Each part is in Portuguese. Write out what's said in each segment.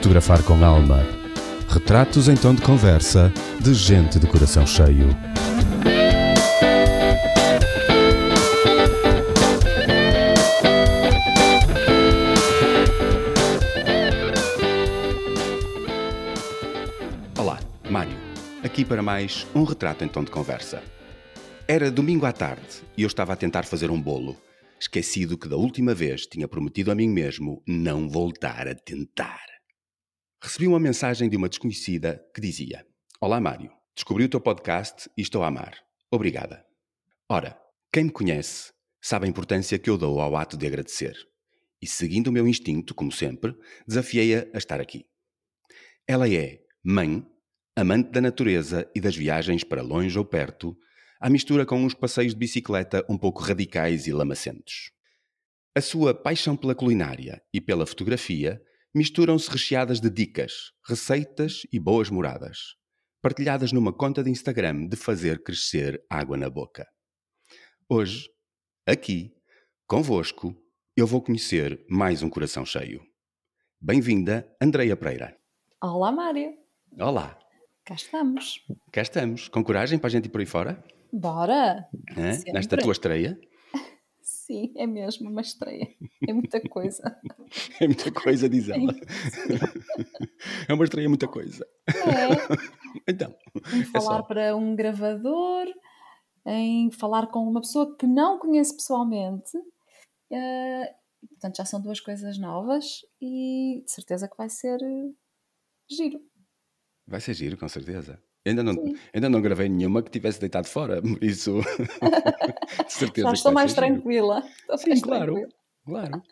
Fotografar com alma. Retratos em tom de conversa de gente de coração cheio. Olá, Mário. Aqui para mais um retrato em tom de conversa. Era domingo à tarde e eu estava a tentar fazer um bolo, esquecido que da última vez tinha prometido a mim mesmo não voltar a tentar. Recebi uma mensagem de uma desconhecida que dizia: Olá, Mário. Descobri o teu podcast e estou a amar. Obrigada. Ora, quem me conhece sabe a importância que eu dou ao ato de agradecer. E seguindo o meu instinto, como sempre, desafiei-a a estar aqui. Ela é mãe, amante da natureza e das viagens para longe ou perto, à mistura com uns passeios de bicicleta um pouco radicais e lamacentos. A sua paixão pela culinária e pela fotografia misturam-se recheadas de dicas, receitas e boas moradas, partilhadas numa conta de Instagram de fazer crescer água na boca. Hoje, aqui, convosco, eu vou conhecer mais um coração cheio. Bem-vinda, Andreia Pereira. Olá, Mário. Olá, Cá estamos. cá estamos. Com coragem para a gente ir por aí fora? Bora! Hã? Nesta tua estreia? Sim, é mesmo uma estreia. É muita coisa. É muita coisa, diz ela. É uma estreia, muita coisa. É, Então, em é falar só. para um gravador, em falar com uma pessoa que não conheço pessoalmente. eh, portanto, já são duas coisas novas e de certeza que vai ser giro. Vai ser giro, com certeza. Ainda não, Sim. ainda não gravei nenhuma que tivesse deitado fora, por isso. de certeza Já estou mais tranquila. Estou Sim, mais claro. tranquila. Claro.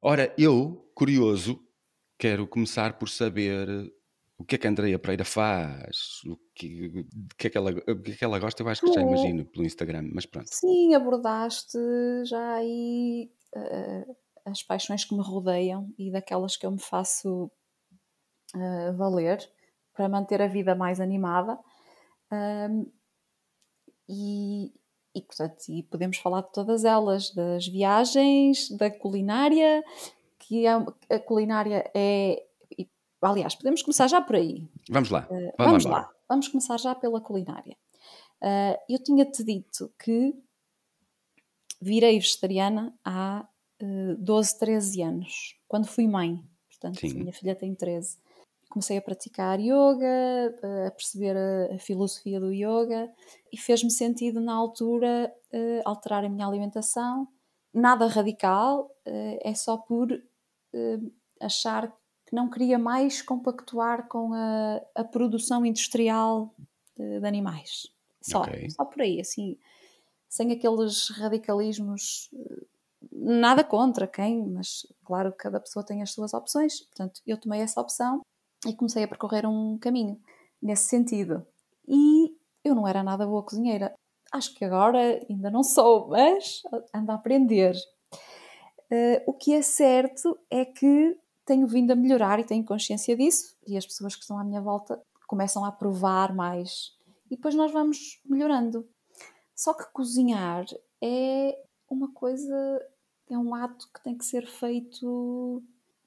Ora, eu, curioso, quero começar por saber o que é que a Andreia Pereira faz, o que, de que, é que ela, o que é que ela gosta, eu acho que já imagino pelo Instagram, mas pronto. Sim, abordaste já aí eh, as paixões que me rodeiam e daquelas que eu me faço eh, valer para manter a vida mais animada. Ahm, e, e, portanto, e podemos falar de todas elas, das viagens, da culinária, que é, a culinária é. e, Aliás, podemos começar já por aí. Vamos lá. Uh, vai vamos embora. lá, vamos começar já pela culinária. Uh, eu tinha-te dito que virei vegetariana há uh, 12, 13 anos, quando fui mãe. Portanto, Sim. minha filha tem 13. Comecei a praticar yoga, uh, a perceber a, a filosofia do yoga e fez-me sentido na altura uh, alterar a minha alimentação. Nada radical, uh, é só por uh, achar que não queria mais compactuar com a, a produção industrial de, de animais. Só, Ok. só por aí, assim, sem aqueles radicalismos. eh, Nada contra quem, mas claro que cada pessoa tem as suas opções. Portanto, eu tomei essa opção e comecei a percorrer um caminho nesse sentido. E eu não era nada boa cozinheira. Acho que agora ainda não sou, mas ando a aprender. Eh, o que é certo é que tenho vindo a melhorar e tenho consciência disso, e as pessoas que estão à minha volta começam a provar mais, e depois nós vamos melhorando. Só que cozinhar é uma coisa, é um ato que tem que ser feito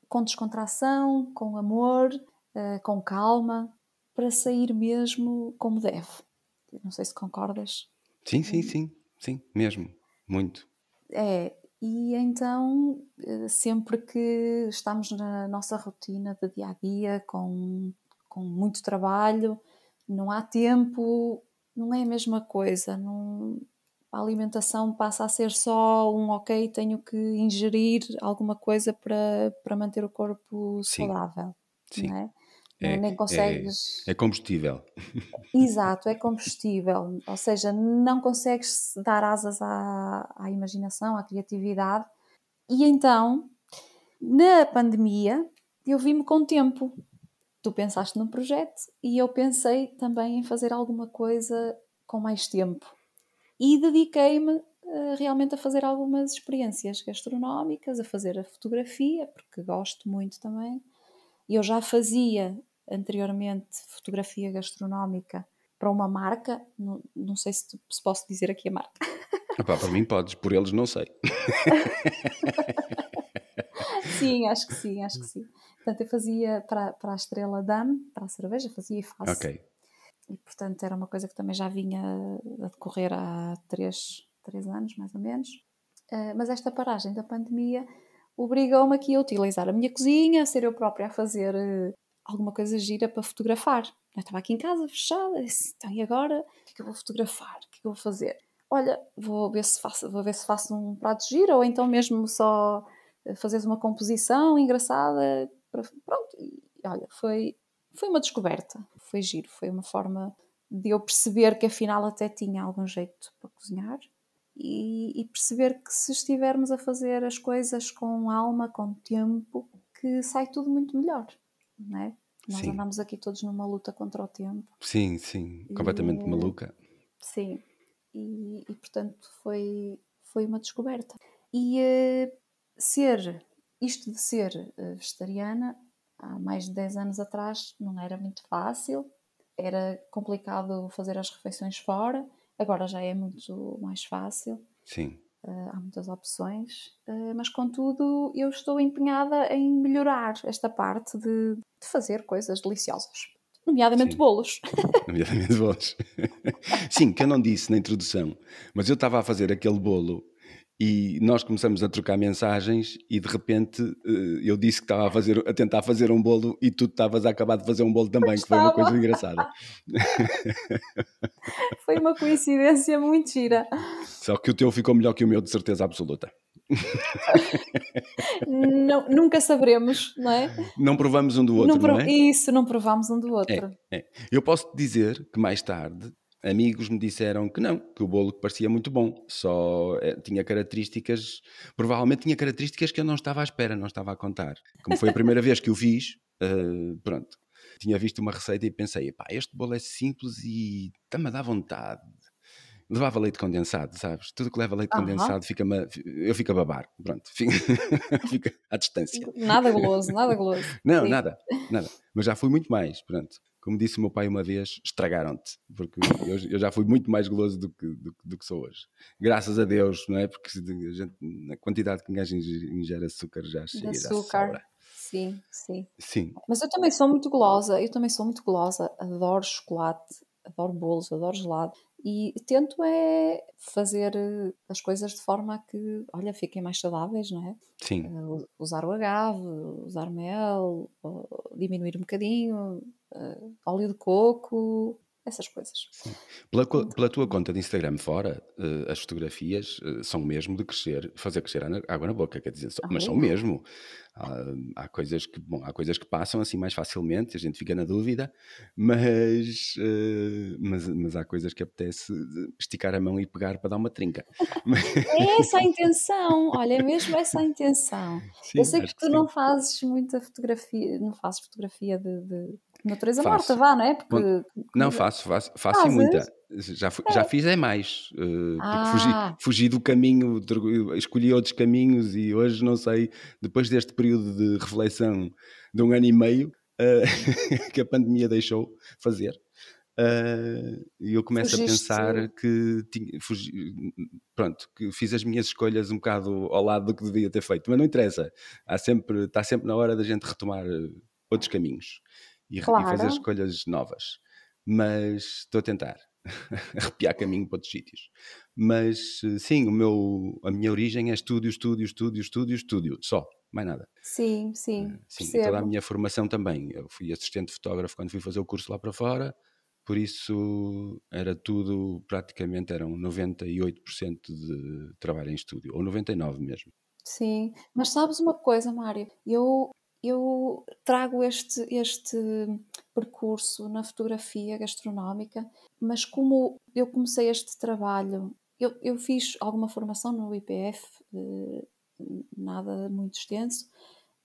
com descontração, com amor, com calma, para sair mesmo como deve. Não sei se concordas. Sim, sim, sim. Sim, mesmo. Muito. É, e então, eh, sempre que estamos na nossa rotina de dia a dia, com, com muito trabalho, não há tempo, não é a mesma coisa. Não, a alimentação passa a ser só um ok, tenho que ingerir alguma coisa para, para manter o corpo Sim. saudável. Sim. Não é? É- Nem consegues. É combustível. Exato, é combustível, ou seja, não consegues dar asas à, à imaginação, à criatividade. E então, na pandemia, eu vi-me com tempo. Tu pensaste num projeto e eu pensei também em fazer alguma coisa com mais tempo. E dediquei-me eh, realmente a fazer algumas experiências gastronómicas, a fazer a fotografia, porque gosto muito também. Eu já fazia anteriormente fotografia gastronómica para uma marca, não, não sei se, se posso dizer aqui a marca. Epá, para mim podes, por eles não sei. sim, acho que sim, acho que sim. Portanto, eu fazia para, para a estrela Dame, para a cerveja, fazia e faço. Ok. E, portanto, era uma coisa que também já vinha a decorrer há três, três anos, mais ou menos. Uh, mas esta paragem da pandemia obrigou-me aqui a utilizar a minha cozinha, a ser eu própria a fazer uh, alguma coisa gira para fotografar. Eu estava aqui em casa, fechada, disse, então e agora? O que é que eu vou fotografar? O que é que eu vou fazer? Olha, vou ver se faço, vou ver se faço um prato giro ou então mesmo só eh, fazeres uma composição engraçada. Pronto, e, olha, foi, foi uma descoberta, foi giro, foi uma forma de eu perceber que afinal até tinha algum jeito para cozinhar e, e, perceber que se estivermos a fazer as coisas com alma, com tempo, que sai tudo muito melhor, não é? Nós sim. andamos aqui todos numa luta contra o tempo. Sim, sim, completamente e, maluca. Sim, e, e, portanto foi, foi uma descoberta. E uh, ser, isto de ser uh, vegetariana, há mais de 10 anos atrás não era muito fácil, era complicado fazer as refeições fora, agora já é muito mais fácil. Sim. Uh, há muitas opções, mas contudo eu estou empenhada em melhorar esta parte de, de fazer coisas deliciosas, nomeadamente Sim. bolos. Nomeadamente bolos. Sim, que eu não disse na introdução, mas eu estava a fazer aquele bolo e nós começamos a trocar mensagens e de repente eh, eu disse que estava a, fazer, a tentar fazer um bolo e tu estavas a acabar de fazer um bolo também, que foi uma coisa engraçada. foi uma coincidência muito gira. Só que o teu ficou melhor que o meu, de certeza absoluta. não, nunca saberemos, não é? Não provamos um do outro, não, não é? Isso, não provamos um do outro. É, é. Eu posso dizer que mais tarde amigos me disseram que não, que o bolo parecia muito bom, só é, tinha características, provavelmente tinha características que eu não estava à espera, não estava a contar. Como foi a primeira vez que o fiz, uh, pronto, tinha visto uma receita e pensei, pá, este bolo é simples e está-me a dar vontade. Levava leite condensado, sabes? Tudo que leva leite condensado fica eu fico a babar, pronto, fica, fica à distância. Nada goloso, nada goloso. Não, Sim. nada, nada. Mas já fui muito mais, pronto como disse o meu pai uma vez, estragaram-te, porque eu, eu, já fui muito mais goloso do que, do, do, que sou hoje. Graças a Deus, não é? Porque a gente, na quantidade que um gajo ingere açúcar já chega. Açúcar. Sim, sim. Sim. Mas eu também sou muito golosa, eu também sou muito golosa, adoro chocolate, adoro bolos, adoro gelado e tento é fazer eh, as coisas de forma a que, olha, fiquem mais saudáveis, não é? Sim. Uh, usar o agave, usar mel, diminuir um bocadinho, uh, óleo de coco, essas coisas. Pela, pela, tua conta de Instagram fora, uh, as fotografias uh, são mesmo de crescer, fazer crescer água na boca, quer dizer, ah, mas são mesmo. Há, há, coisas que, bom, há coisas que passam assim mais facilmente, a gente fica na dúvida, mas, uh, mas, mas há coisas que apetece esticar a mão e pegar para dar uma trinca. É essa a intenção, olha, é mesmo essa a intenção. Sim, Eu sei que tu que não fazes muita fotografia, não fazes fotografia de, de natureza faço. morta, vá, não é? Porque, não, faço, faço, faço muita. Já, é. já fiz é mais, uh, ah. fugi, fugi do caminho, escolhi outros caminhos e hoje não sei, depois deste período de reflexão de um ano e meio uh, que a pandemia deixou fazer, uh, e eu começo Fugiste. a pensar que tinha, fugi, pronto, que fiz as minhas escolhas um bocado ao lado do que devia ter feito, mas não interessa, há sempre, está sempre na hora da gente retomar outros caminhos e, claro. e fazer escolhas novas. Mas estou a tentar arrepiar caminho para outros sítios. Mas sim, o meu, a minha origem é estúdio, estúdio, estúdio, estúdio, estúdio, só, mais nada. Sim, sim. Eh, sim, toda a minha formação também. Eu fui assistente fotógrafo quando fui fazer o curso lá para fora, por isso era tudo, praticamente eram 98% de trabalho em estúdio, ou 99% mesmo. Sim, mas sabes uma coisa, Mário? Eu eu trago este, este percurso na fotografia gastronómica, mas como eu comecei este trabalho, eu, eu fiz alguma formação no IPF, eh, nada muito extenso,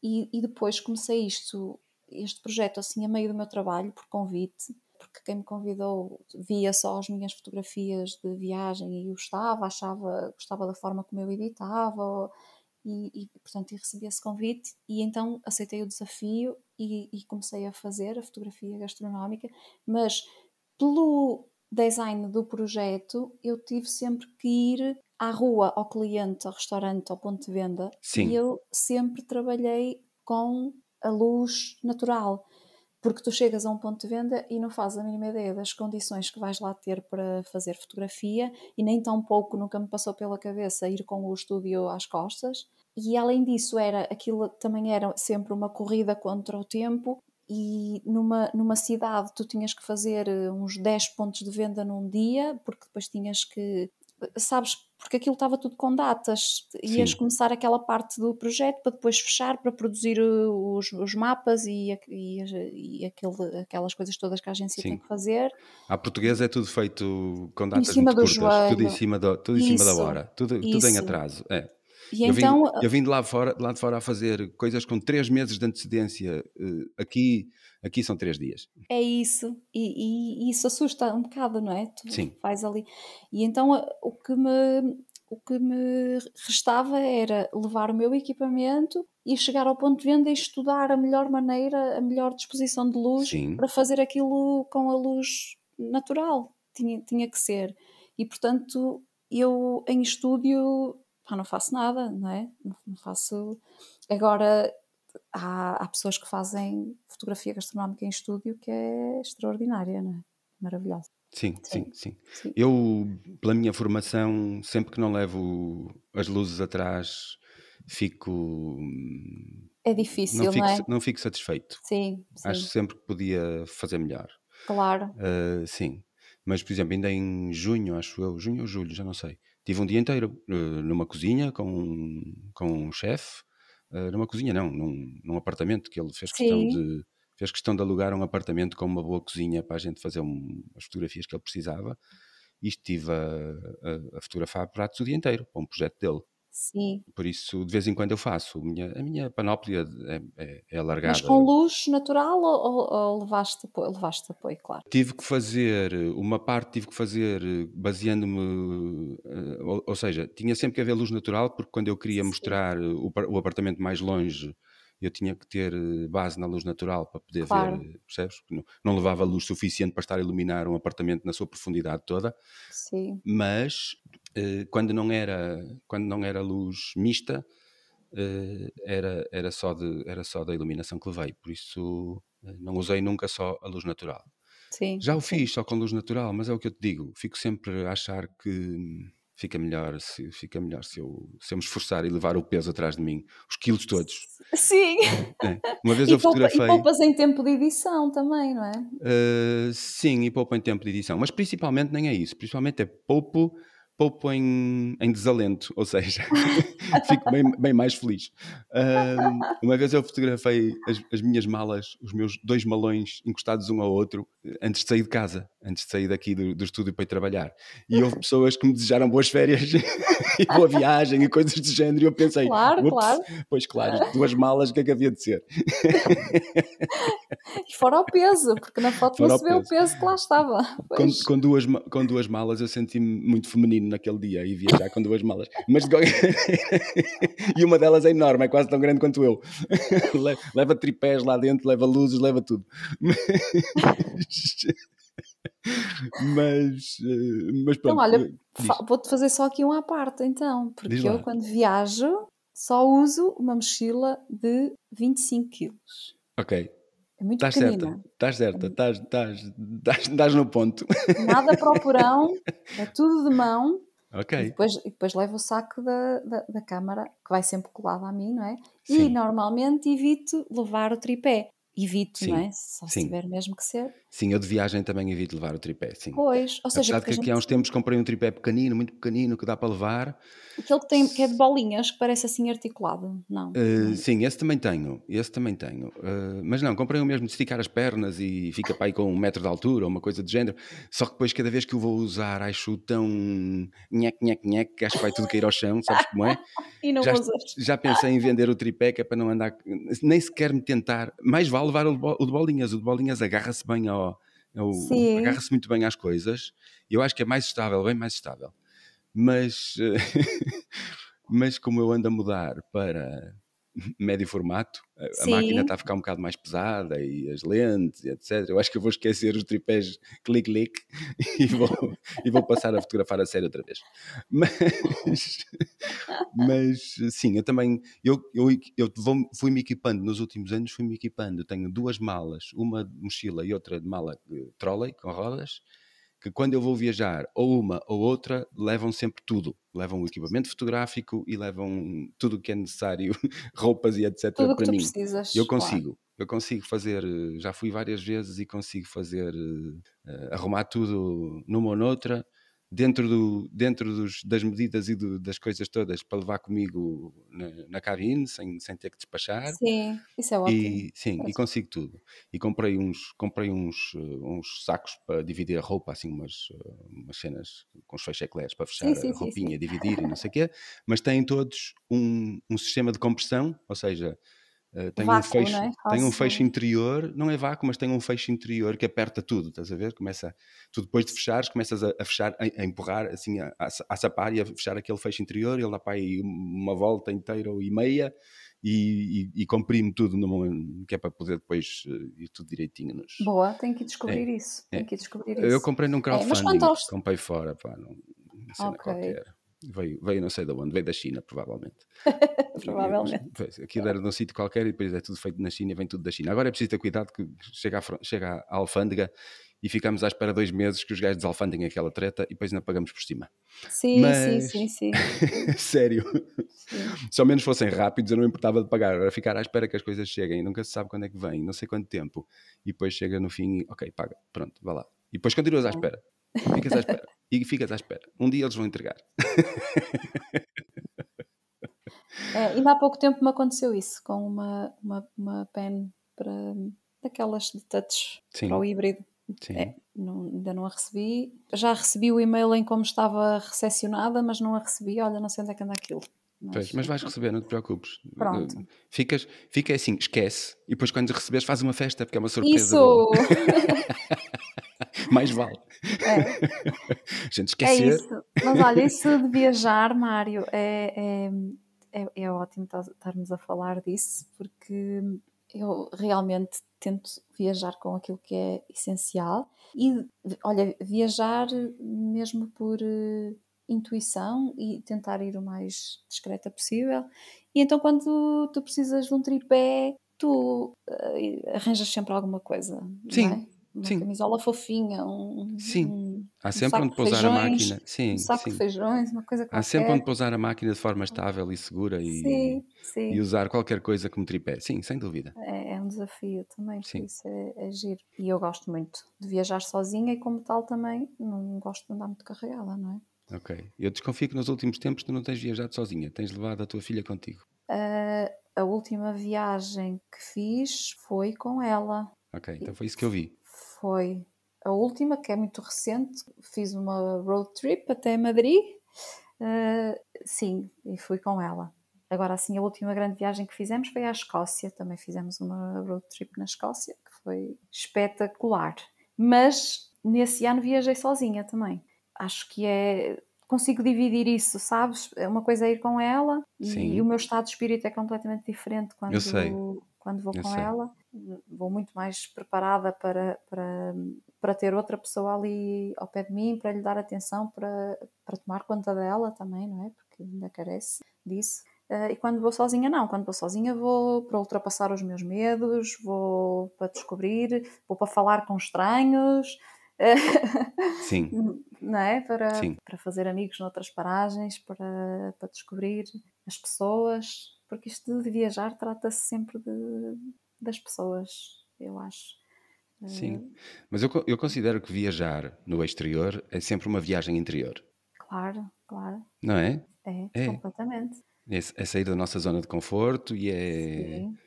e, e depois comecei isto, este projeto assim a meio do meu trabalho, por convite, porque quem me convidou via só as minhas fotografias de viagem e gostava, achava, gostava da forma como eu editava, e, e, portanto recebi esse convite e então aceitei o desafio e, e, comecei a fazer a fotografia gastronómica, mas pelo design do projeto eu tive sempre que ir à rua, ao cliente, ao restaurante, ao ponto de venda. Sim. E eu sempre trabalhei com a luz natural. Porque tu chegas a um ponto de venda e não fazes a mínima ideia das condições que vais lá ter para fazer fotografia e nem tão pouco nunca me passou pela cabeça ir com o estúdio às costas. E além disso, era aquilo também era sempre uma corrida contra o tempo e numa, numa cidade tu tinhas que fazer eh, uns 10 pontos de venda num dia, porque depois tinhas que sabes, porque aquilo estava tudo com datas, ias Sim. começar aquela parte do projeto para depois fechar, para produzir uh, os, os mapas e, a- e, a- e aquele, aquelas coisas todas que a agência Sim. tem que fazer. À portuguesa é tudo feito com datas cima muito curtas, tudo em cima, do, tudo em cima da hora, tudo, tudo em atraso. É. Eu, vim, então, uh, eu vim de lá, fora, de lá de fora a fazer coisas com três meses de antecedência. eh, Aqui, aqui são três dias. É isso, e, e- e isso assusta um bocado, não é? Tu Sim. faz ali. E então a- o que me o que me restava era levar o meu equipamento e chegar ao ponto de venda e estudar a melhor maneira, a melhor disposição de luz Sim. para fazer aquilo com a luz natural. Tinha, tinha que ser. E portanto, eu em estúdio pá, não faço nada, não é? Não, não faço. Agora, há, há pessoas que fazem fotografia gastronómica em estúdio que é extraordinária, não é? Maravilhosa. Sim, sim, Sim. sim. Eu, pela minha formação, sempre que não levo as luzes atrás, fico. É difícil, Não não, fico, é? não fico satisfeito. Sim, sim, Acho sempre que podia fazer melhor. claro. Uh, sim. Mas, por exemplo, ainda em junho, acho eu, junho ou julho, já não sei, tive um dia inteiro uh, numa cozinha com, um- com um chefe, numa cozinha não, num, num apartamento que ele fez questão de fez questão de alugar um apartamento com uma boa cozinha para a gente fazer um- as fotografias que ele precisava e estive a, a- a fotografar pratos o dia inteiro para um projeto dele. Sim. Por isso, de vez em quando eu faço. A minha, a minha panóplia é, é, é alargada. Mas com luz natural ou, ou, levaste apoio? Levaste apoio, claro. Tive que fazer, uma parte tive que fazer baseando-me, eh, ou, ou seja, tinha sempre que haver luz natural, porque quando eu queria Sim. mostrar o, o apartamento mais longe, eu tinha que ter eh, base na luz natural para poder Claro. ver, percebes? Não, não levava luz suficiente para estar a iluminar um apartamento na sua profundidade toda, Sim. mas quando não era quando não era luz mista, eh, era, era, só de, era só da iluminação que levei, por isso eh, não usei nunca só a luz natural. Sim. Já o sim. fiz só com luz natural, mas é o que eu te digo. Fico sempre a achar que fica melhor se, fica melhor se, eu, se eu me esforçar e levar o peso atrás de mim, os quilos todos. Sim. É. Uma vez E, eu poupa, e fotografei. poupas em tempo de edição também, não é? Uh, sim, e poupo em tempo de edição, mas principalmente nem é isso, principalmente é poupo, poupo em, em desalento, ou seja, fico bem, bem mais feliz. Um, uma vez eu fotografei as, as minhas malas, os meus dois malões encostados um ao outro, eh, antes de sair de casa, antes de sair daqui do, do estúdio para ir trabalhar. E houve pessoas que me desejaram boas férias e boa viagem e coisas do género, e eu pensei, Claro, "Ups, claro. pois claro, duas malas, o que é que havia de ser? E fora o peso, porque na foto Fora não se vê o peso. que lá estava. com, com duas, com duas malas eu senti-me muito feminino naquele dia e viajar com duas malas. Mas e uma delas é enorme, é quase tão grande quanto eu. Le- leva tripés lá dentro, leva luzes, leva tudo. Mas, eh, mas pronto. Então, olha, eh, Vou-te fazer só aqui um à parte, então, porque eu, quando viajo, só uso uma mochila de 25 quilos. Ok, É muito certa, pequenina. estás certa, estás, estás, estás, estás no ponto. Nada para o porão, é tudo de mão. E Ok, depois, e depois levo o saco da, da, da câmara, que vai sempre colado a mim, não é? E Sim. normalmente evito levar o tripé. Evito, Sim, não é? Só se sim. tiver mesmo que ser. sim, eu de viagem também evito levar o tripé, sim. Pois, ou seja, Apesar de que aqui há gente- uns tempos comprei um tripé pequenino, muito pequenino, que dá para levar. aquele que, tem, que é de bolinhas, que parece assim articulado. Não. Uh, sim, esse também tenho, esse também tenho. Uh, mas não, comprei o mesmo de esticar as pernas e fica para aí com um metro de altura ou uma coisa do género. Só que depois, cada vez que o vou usar, acho tão nhec, nhec, nhec, que acho que vai tudo cair ao chão, sabes como é? e não já, usas. já pensei em vender o tripé, que é para não andar, nem sequer me tentar. Mais vale levar o de bolinhas, o de bolinhas agarra-se bem ao. ao- Sim. Agarra-se muito bem às coisas. Eu acho que é mais estável, bem mais estável. Mas, mas como eu ando a mudar para médio formato, a, a máquina está a ficar um bocado mais pesada e as lentes, etc. Eu acho que eu vou esquecer os tripés clique-clique e vou, e vou passar a fotografar a série outra vez. Mas, mas sim, eu também eu, eu, eu fui-me equipando nos últimos anos, fui-me equipando. tenho duas malas, uma mochila e outra de mala trolley com rodas que quando eu vou viajar, ou uma ou outra, levam sempre tudo. Levam o equipamento fotográfico e levam tudo o que é necessário, roupas e etc. Tudo para mim. Precisas, eu consigo. Claro. Eu consigo fazer, já fui várias vezes e consigo fazer, uh, arrumar tudo numa ou noutra dentro, do, dentro dos, das medidas e do, das coisas todas para levar comigo na, na, cabine sem, sem ter que despachar. Sim, isso é ótimo. E, sim, e consigo tudo. E comprei uns, comprei uns, uns sacos para dividir a roupa, assim, umas, umas cenas com os fecheclés para fechar sim, sim, a roupinha, sim, dividir e não sei o quê, mas têm todos um, um sistema de compressão, ou seja, Uh, tem, vácuo, um fecho, é? tem um fecho interior, não é vácuo, mas tem um fecho interior que aperta tudo, estás a ver? Começa, tu depois de fechares, começas a, a fechar, a, a, empurrar, assim, a, a, sapar e a fechar aquele fecho interior, ele dá para aí uma volta inteira e meia e, e, e comprime tudo que é para poder depois uh, ir tudo direitinho. Nos... Boa, tem que descobrir é, isso, tem é. que descobrir isso. Eu comprei num crowdfunding, é, aos... comprei fora, pá, não, não okay. qualquer. Veio, veio não sei de onde, veio da China, provavelmente. provavelmente. Aquilo era num sítio qualquer e depois é tudo feito na China, vem tudo da China. Agora é preciso ter cuidado que chega, a, chega à alfândega e ficamos à espera dois meses que os gajos desalfandem aquela treta e depois ainda pagamos por cima. Sim, Mas... sim, sim, sim. Sério. Sim. Se ao menos fossem rápidos, eu não importava de pagar. Agora ficar à espera que as coisas cheguem, nunca se sabe quando é que vem, não sei quanto tempo. E depois chega no fim e, ok, paga, pronto, vá lá. E depois continuas à espera. Ficas à espera. E ficas à espera. Um dia eles vão entregar. É, ainda há pouco tempo me aconteceu isso com uma, uma, uma pen para daquelas de touch Sim. para o híbrido. É, não, ainda não a recebi. Já recebi o e-mail em como estava recepcionada, mas não a recebi. Olha, não sei onde é que anda aquilo. Mas, pois, mas vais receber, não te preocupes. Pronto. Ficas, fica assim, esquece. E depois quando receberes faz uma festa, porque é uma surpresa. Isso! Mais vale. É. gente esquecer. É isso. Mas olha, isso de viajar, Mário, é, é, é, é ótimo estarmos a falar disso, porque eu realmente tento viajar com aquilo que é essencial e, olha, viajar mesmo por uh, intuição e tentar ir o mais discreta possível. E então, quando tu precisas de um tripé, tu uh, arranjas sempre alguma coisa. Sim. Uma sim. camisola fofinha, um, sim. Um, Há sempre um onde pousar feijões, a máquina. Sim, um saco sim. de feijões, uma coisa qualquer. Há sempre onde pousar a máquina de forma estável e segura e, sim, sim. e usar qualquer coisa como tripé. Sim, sem dúvida. É, é um desafio também, sim. isso é, é giro. E eu gosto muito de viajar sozinha e como tal também não gosto de andar muito carregada, não é? Ok. Eu desconfio que nos últimos tempos tu não tens viajado sozinha, tens levado a tua filha contigo. Uh, a última viagem que fiz foi com ela. Ok, então foi isso que eu vi. Foi a última, que é muito recente, fiz uma road trip até Madrid. Uh, sim, e fui com ela. Agora, assim, a última grande viagem que fizemos foi à Escócia. Também fizemos uma road trip na Escócia, que foi espetacular. Mas nesse ano viajei sozinha também. Acho que é. Consigo dividir isso, sabes? Uma coisa é ir com ela Sim. e o meu estado de espírito é completamente diferente quando, quando vou Eu com sei. ela. Vou muito mais preparada para, para, para ter outra pessoa ali ao pé de mim, para lhe dar atenção, para, para tomar conta dela também, não é? Porque ainda carece disso. Uh, e quando vou sozinha, não. Quando vou sozinha, vou para ultrapassar os meus medos, vou para descobrir, vou para falar com estranhos. Sim. não é? Para, Sim. para fazer amigos noutras paragens, para, para descobrir as pessoas, porque isto de viajar trata-se sempre de, das pessoas, eu acho. Sim, uh, mas eu, eu considero que viajar no exterior é sempre uma viagem interior. Claro, claro. Não é? É, é. completamente. É, é, sair da nossa zona de conforto e é. Sim.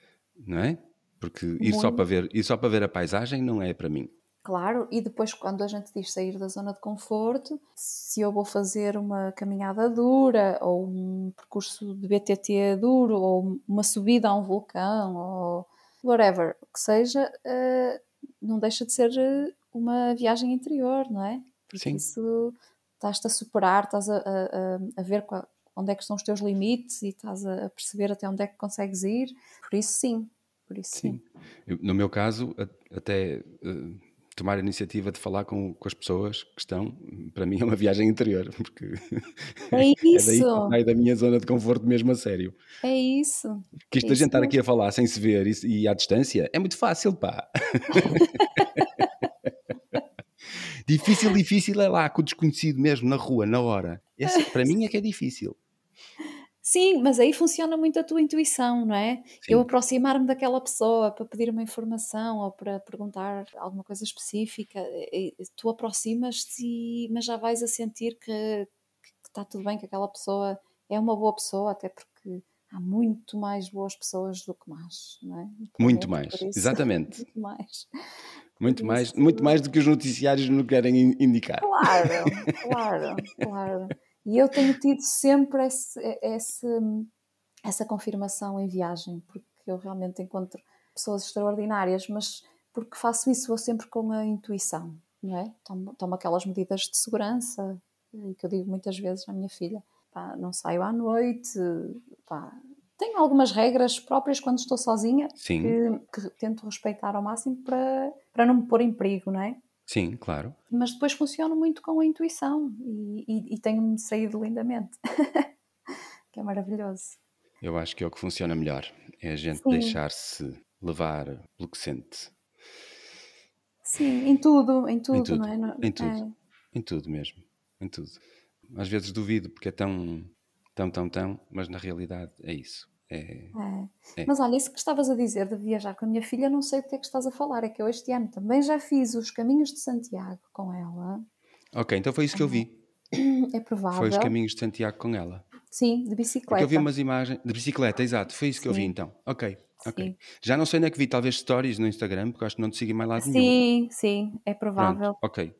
Não é? Porque ir só, para ver, ir só para ver a paisagem não é para mim. Claro, e depois quando a gente diz sair da zona de conforto, se eu vou fazer uma caminhada dura, ou um percurso de BTT duro, ou uma subida a um vulcão, ou whatever que seja, uh, não deixa de ser eh, uma viagem interior, não é? Porque Sim. isso estás-te a superar, estás a, a, a ver onde é que estão os teus limites e estás a perceber até onde é que consegues ir. Por isso, sim. Por isso, sim. sim. No meu caso, até uh, tomar a iniciativa de falar com, com as pessoas que estão, para mim é uma viagem interior, porque é isso. é daí sai da minha zona de conforto mesmo a sério. É isso. Que isto é da gente estar aqui a falar sem se ver e, e à distância é muito fácil, pá. difícil, difícil é lá com o desconhecido mesmo, na rua, na hora. Esse, para mim é que é difícil. Sim, mas aí funciona muito a tua intuição, não é? Sim. Eu aproximar-me daquela pessoa para pedir uma informação ou para perguntar alguma coisa específica, tu aproximas-te, mas já vais a sentir que, que está tudo bem, que aquela pessoa é uma boa pessoa, até porque há muito mais boas pessoas do que más, não é? Muito mais, isso, exatamente. muito mais. Muito mais, muito mais do que os noticiários não querem indicar. Claro, claro, claro. E eu tenho tido sempre esse, esse, essa confirmação em viagem, porque eu realmente encontro pessoas extraordinárias, mas porque faço isso eu sempre com a intuição, não é? Tomo, tomo aquelas medidas de segurança, que eu digo muitas vezes à minha filha, pá, não saio à noite, pá, tenho algumas regras próprias quando estou sozinha que, que, tento respeitar ao máximo para, para não me pôr em perigo, não é? Sim, claro. Mas depois funciona muito com a intuição e, e, e tenho-me saído lindamente. que é maravilhoso. Eu acho que é o que funciona melhor. É a gente deixar-se levar pelo que sente. Sim, em tudo, em tudo, em tudo não é? Em tudo. É. Em tudo mesmo. Em tudo. Às vezes duvido porque é tão, tão, tão, tão, mas na realidade é isso. É, é. É. Mas olha, isso que estavas a dizer de viajar com a minha filha, não sei o que é que estás a falar. É que eu este ano também já fiz os caminhos de Santiago com ela. Ok, então foi isso que eu vi. É provável. Foi os caminhos de Santiago com ela. Sim, de bicicleta. Porque eu vi umas imagens. De bicicleta, exato. Foi isso que Sim. eu vi então. Ok. Ok. Já não sei onde é que vi, talvez stories no Instagram, porque acho que não te segui mais sim, nenhum. Sim, sim, é provável. Pronto, ok.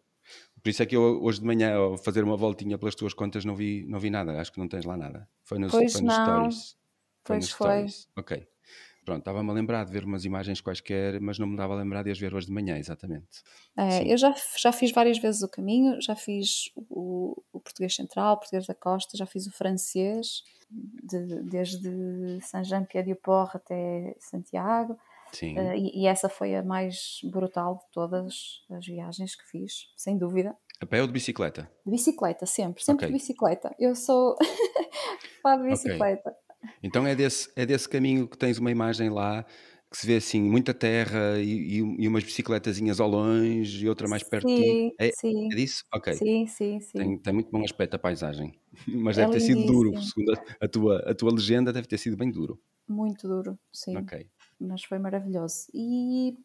Por isso é que eu hoje de manhã, ao fazer uma voltinha pelas tuas contas, não vi, não vi nada. Acho que não tens lá nada. Foi nos, pois foi nos stories. Pois foi. Ok. Pronto, estava-me a lembrar de ver umas imagens quaisquer, mas não me dava a lembrar de as ver hoje de manhã, exatamente. É, eu já, já fiz várias vezes o caminho, já fiz o, o português central, o português da costa, já fiz o francês, de, desde Saint-Jean-Pied-de-Port até Santiago. Sim. Uh, e, e, essa foi a mais brutal de todas as viagens que fiz, sem dúvida. A pé ou de bicicleta? De bicicleta, sempre, sempre okay. de bicicleta. Eu sou fã de bicicleta. Okay. Então é desse, é desse caminho que tens uma imagem lá que se vê assim muita terra e, e, umas bicicletazinhas ao longe e outra mais perto sim, de ti. É, sim. é disso? Ok. Sim, sim, sim. Tem, tem muito bom aspecto a paisagem. Mas é deve ter sido duro, segundo a, a, tua, a tua legenda, deve ter sido bem duro. Muito duro, sim. Ok. Mas foi maravilhoso. E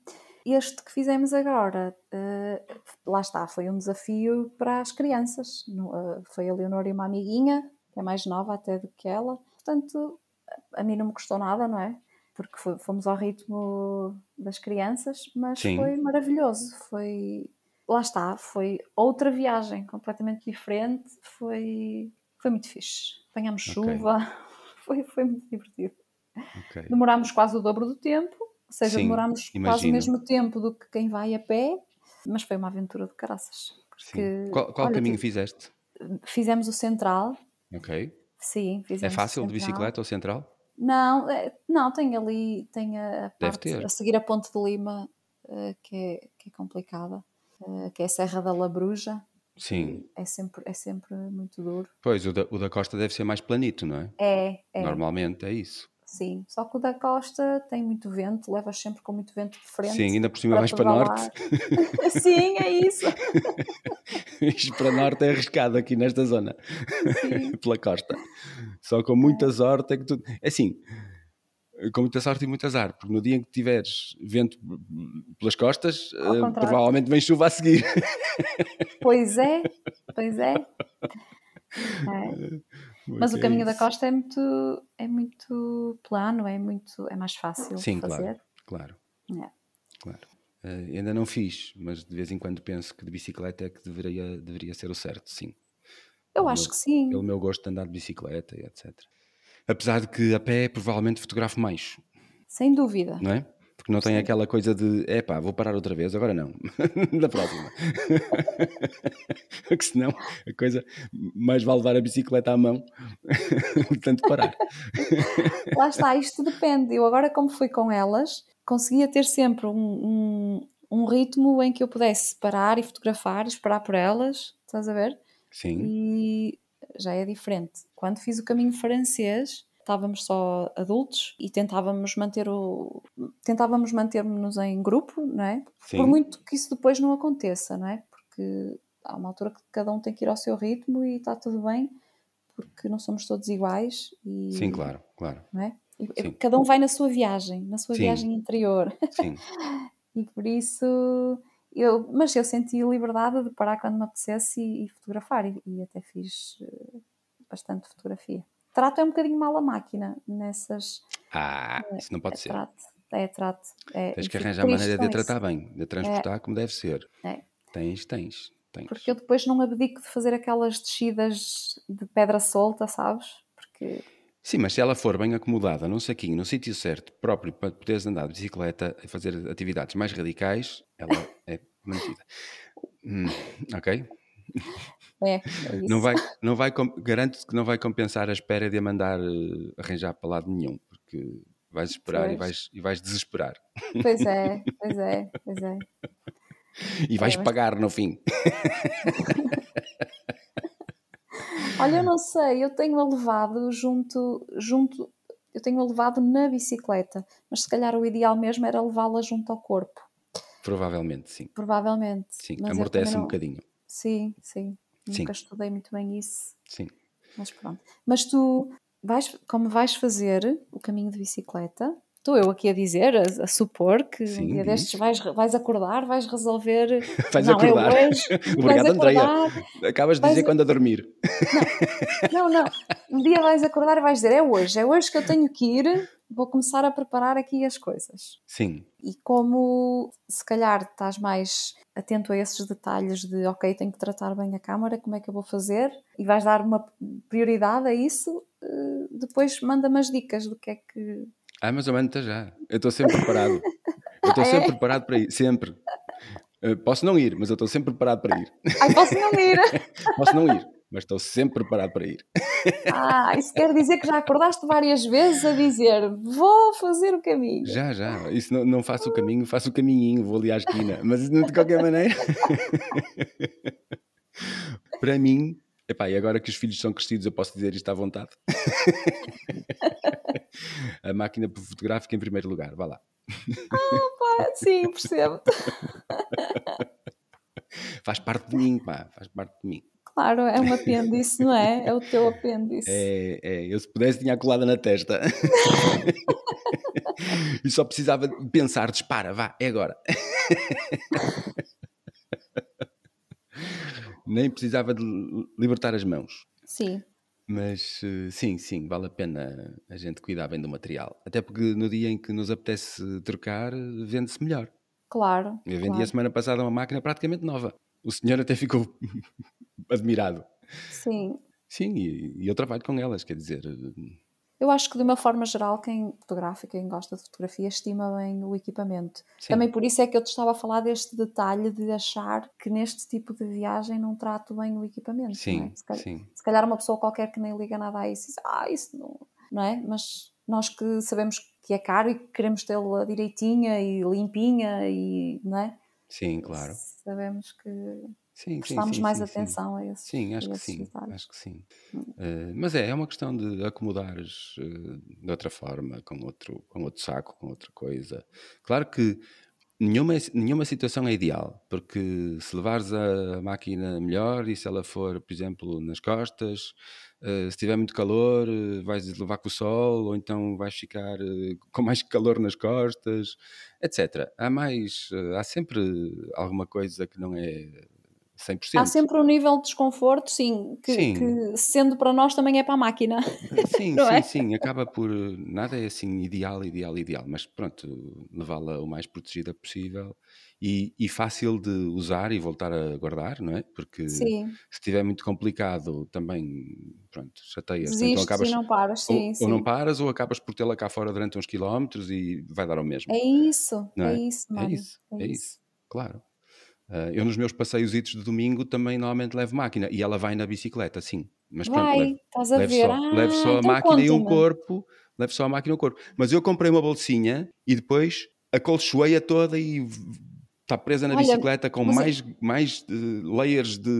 este que fizemos agora, uh, lá está, foi um desafio para as crianças. Uh, foi a Leonor e uma amiguinha, que é mais nova até do que ela portanto, a mim não me custou nada, não é? Porque fomos ao ritmo das crianças, mas Sim. foi maravilhoso. Foi, lá está, foi outra viagem completamente diferente. Foi, foi muito fixe. Apanhámos okay. chuva, foi, foi muito divertido. Okay. Demorámos quase o dobro do tempo, ou seja, Sim, demorámos imagino. quase o mesmo tempo do que quem vai a pé, mas foi uma aventura de caraças. Porque, qual, qual olha, caminho fizeste? Fizemos o central. Ok. Sim, é fizemos. É fácil de bicicleta ou central? Não, é, não, tem ali, tem a, parte a seguir a Ponte de Lima, uh, que, é, que é complicada, uh, que é a Serra da Labruja. Sim. É sempre, é sempre muito duro. Pois, o da, o da Costa deve ser mais planito, não é? É, é. Normalmente é isso. Sim, só que o da costa tem muito vento, levas sempre com muito vento de frente. Sim, ainda por cima vais para norte. Sim, é isso. Isto para norte é arriscado aqui nesta zona, pela costa. Só com muita é. sorte é que tu. É assim, com muita sorte e muito azar, porque no dia em que tiveres vento pelas costas, uh, provavelmente vem chuva a seguir. Pois é, pois é. é. Mas o caminho é da costa é muito, é muito plano, é muito é mais fácil Sim, fazer. claro, claro. É. claro. Uh, ainda não fiz, mas de vez em quando penso que de bicicleta é que deveria, deveria ser o certo, sim. Eu acho meu, que sim. Pelo meu gosto de andar de bicicleta e etc. Apesar de que a pé provavelmente fotografo mais. Sem dúvida. Não é? Porque não tem Sim. aquela coisa de, epá, vou parar outra vez, agora não, da próxima. Porque senão a coisa, mais vale levar a bicicleta à mão, tanto parar. Lá está, isto depende. Eu agora, como fui com elas, conseguia ter sempre um, um, um ritmo em que eu pudesse parar e fotografar, esperar por elas, estás a ver? Sim, E já é diferente. Quando fiz o caminho francês, estávamos só adultos e tentávamos manter o tentávamos manter-nos em grupo, não é? sim, Por muito que isso depois não aconteça, não é? Porque há uma altura que cada um tem que ir ao seu ritmo e está tudo bem, porque não somos todos iguais e sim, claro, claro. não é? E- Sim. Cada um vai na sua viagem, na sua Sim. viagem interior. Sim, E por isso eu, mas eu senti liberdade de parar quando me apetecesse e, e fotografar e, e até fiz eh, bastante fotografia. Trato é um bocadinho mal a máquina nessas. ah, isso não pode é ser. trato, é trato. É, Tens que arranjar triste maneira de a tratar isso, bem, de a transportar como deve ser. É. Tens, tens, tens. Porque eu depois não abdico de fazer aquelas descidas de pedra solta, sabes? Porque Sim, mas se ela for bem acomodada num saquinho, no sítio certo, próprio para poderes andar de bicicleta e fazer atividades mais radicais, ela é mantida. Hum, ok? É, é. Não vai, não vai, garanto-te que não vai compensar a espera de a mandar eh, arranjar para lado nenhum, porque vais esperar e vais, e vais desesperar. Pois é, pois é, pois é. E vais mas- pagar no fim. Olha, eu não sei, eu tenho-a levado junto, junto, eu tenho-a levado na bicicleta, mas se calhar o ideal mesmo era levá-la junto ao corpo, Provavelmente, sim. provavelmente. Sim, amortece um não- bocadinho. Sim, sim. Sim. Nunca estudei muito bem isso, Sim. mas pronto. Mas tu vais, como vais fazer o caminho de bicicleta, estou eu aqui a dizer, a, a supor que Sim, um dia destes vais, vais acordar, vais resolver. Vais não, acordar. é hoje. Obrigado, acordar, Acabas de Vais dizer quando a dormir. Não, não. Um dia vais acordar e vais dizer: é hoje, é hoje que eu tenho que ir, vou começar a preparar aqui as coisas. Sim, E como se calhar estás mais atento a esses detalhes de ok, tenho que tratar bem a câmara, como é que eu vou fazer? E vais dar uma prioridade a isso, eh, depois manda-me as dicas do que é que. Ah, mas eu mando já. Eu estou sempre preparado. Eu estou Ah, é? sempre preparado para ir. Sempre. Eh, posso não ir, mas eu estou sempre preparado para ir. Ai, posso não ir! Posso não ir, mas estou sempre preparado para ir. Ah, isso quer dizer que já acordaste várias vezes a dizer vou fazer o caminho. Já, já. Isso não, não faço o caminho, faço o caminhinho, vou ali à esquina. Mas de qualquer maneira. para mim, epá, e agora que os filhos são crescidos, eu posso dizer isto à vontade. a máquina fotográfica em primeiro lugar, vá lá. Ah, sim, percebo. Faz parte de mim, pá, faz parte de mim. Claro, é um apêndice, não é? É o teu apêndice. É, é, eu se pudesse tinha a colada na testa. e só precisava de pensar, dispara, vá, é agora. Nem precisava de li- libertar as mãos. Sim, Mas eh, sim, sim, vale a pena a gente cuidar bem do material. Até porque no dia em que nos apetece trocar, vende-se melhor. claro. Eu vendi a claro. semana passada uma máquina praticamente nova. O senhor até ficou admirado. Sim. Sim, e, e eu trabalho com elas, quer dizer, eh, Eu acho que de uma forma geral, quem fotografa, quem gosta de fotografia, estima bem o equipamento. sim. Também por isso é que eu te estava a falar deste detalhe de achar que neste tipo de viagem não trato bem o equipamento. Sim, é? se, calhar, sim. se calhar uma pessoa qualquer que nem liga nada a isso diz, ah, isso não, não é? Mas nós que sabemos que é caro e que queremos tê-la direitinha e limpinha e, não é? Sim, claro. Sabemos que Sim, sim, prestamos sim, mais sim, sim. atenção a esses Sim, acho que sim, detalhes. acho que sim. Eh, mas é, é uma questão de acomodares eh, de outra forma, com outro, com outro saco, com outra coisa. Claro que nenhuma, nenhuma situação é ideal, porque se levares a máquina melhor e se ela for, por exemplo, nas costas, eh, se tiver muito calor, eh, vais levar com o sol, ou então vais ficar eh, com mais calor nas costas, etc. Há mais, há sempre alguma coisa que não é 100%. Há sempre um nível de desconforto, sim, que, Sim. que sendo para nós também é para a máquina. Sim, sim, é? sim. Acaba por. Nada é assim ideal, ideal, ideal. Mas pronto, levá-la o mais protegida possível e, e fácil de usar e voltar a guardar, não é? Porque Sim, se estiver muito complicado, também pronto, chateias. Então acabas, não paras, sim, ou, sim. ou não paras ou acabas por tê-la cá fora durante uns quilómetros e vai dar ao mesmo. É isso, é, é? isso, É Mário. isso, é isso, claro. Ah, eu nos meus passeios de domingo também normalmente levo máquina e ela vai na bicicleta, sim. Mas pronto, Vai, levo, estás a levo ver. só, Ah, levo só a então máquina e um conta-me. corpo, levo só a máquina e um corpo. Mas eu comprei uma bolsinha e depois acolchoei-a toda e está presa na Olha, bicicleta com mas é- mais, mais eh, layers de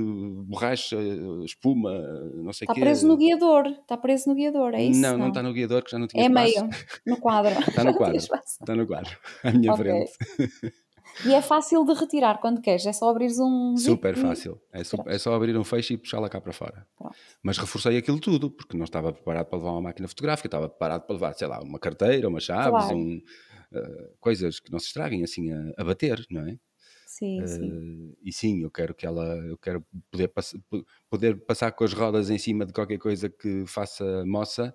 borracha, espuma, não sei o Está quê. preso no guiador, está preso no guiador, é isso? Não, não está no guiador, que já não tinha É espaço. meio, no quadro. Está no Não quadro. Está no quadro, à minha Ok. frente. E é fácil de retirar quando queres, é só abrires um Super fácil. É, su- é só abrir um feixe e puxá-la cá para fora. Pronto. Mas reforcei aquilo tudo, porque não estava preparado para levar uma máquina fotográfica, estava preparado para levar, sei lá, uma carteira, umas chaves, Claro. um, eh, coisas que não se estraguem assim a, a bater, não é? Sim, sim. Eh, e sim, eu quero que ela, eu quero poder, pass- po- poder passar com as rodas em cima de qualquer coisa que faça moça.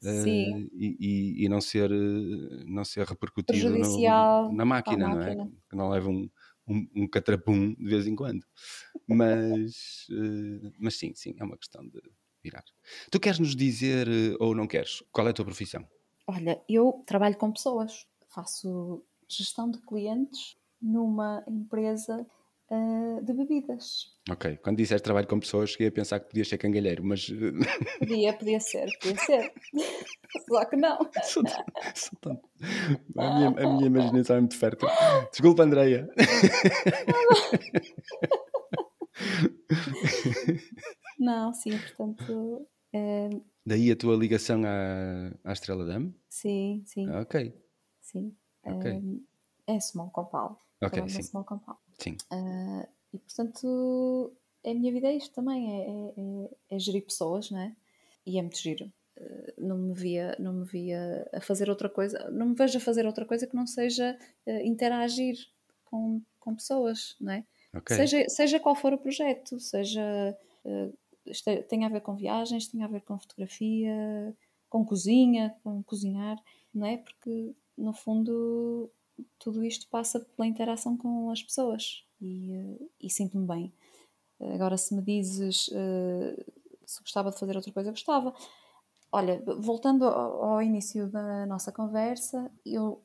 Sim. e, e- não ser eh, não ser repercutido no- na máquina, à não é? máquina. Que não leve um, um, um catrapum de vez em quando. Mas, eh, mas sim, sim, é uma questão de virar. Tu queres nos dizer, ou não queres, qual é a tua profissão? Olha, eu trabalho com pessoas, faço gestão de clientes numa empresa ah, de bebidas. Ok, quando disseste trabalho com pessoas, cheguei a pensar que podias ser cangalheiro, mas eh, Podia, podia ser, podia ser. Só que não. sou tão- sou tão- a, minha, a minha imaginação é muito fértil. Desculpa, Andreia. Não, sim, portanto, eh, Daí a tua ligação à, à Estrela Dame? sim, sim, Ok, sim. ok. Eh, é Small Compound. Ok, sim. Small Compound. Sim. Ah, e portanto, a minha vida é isto também, é, é, é- é gerir pessoas, não é? E é muito giro. Ah, não me via, não me via a fazer outra coisa, não me vejo a fazer outra coisa que não seja ah, interagir com, com pessoas, não é? Ok. Seja, seja qual for o projeto, seja este- tenha a ver com viagens, tenha a ver com fotografia, com cozinha, com cozinhar, não é? Porque no fundo tudo isto passa pela interação com as pessoas e, eh, e sinto-me bem. Agora, se me dizes eh, se gostava de fazer outra coisa, gostava. Olha, voltando ao, início da nossa conversa, eu,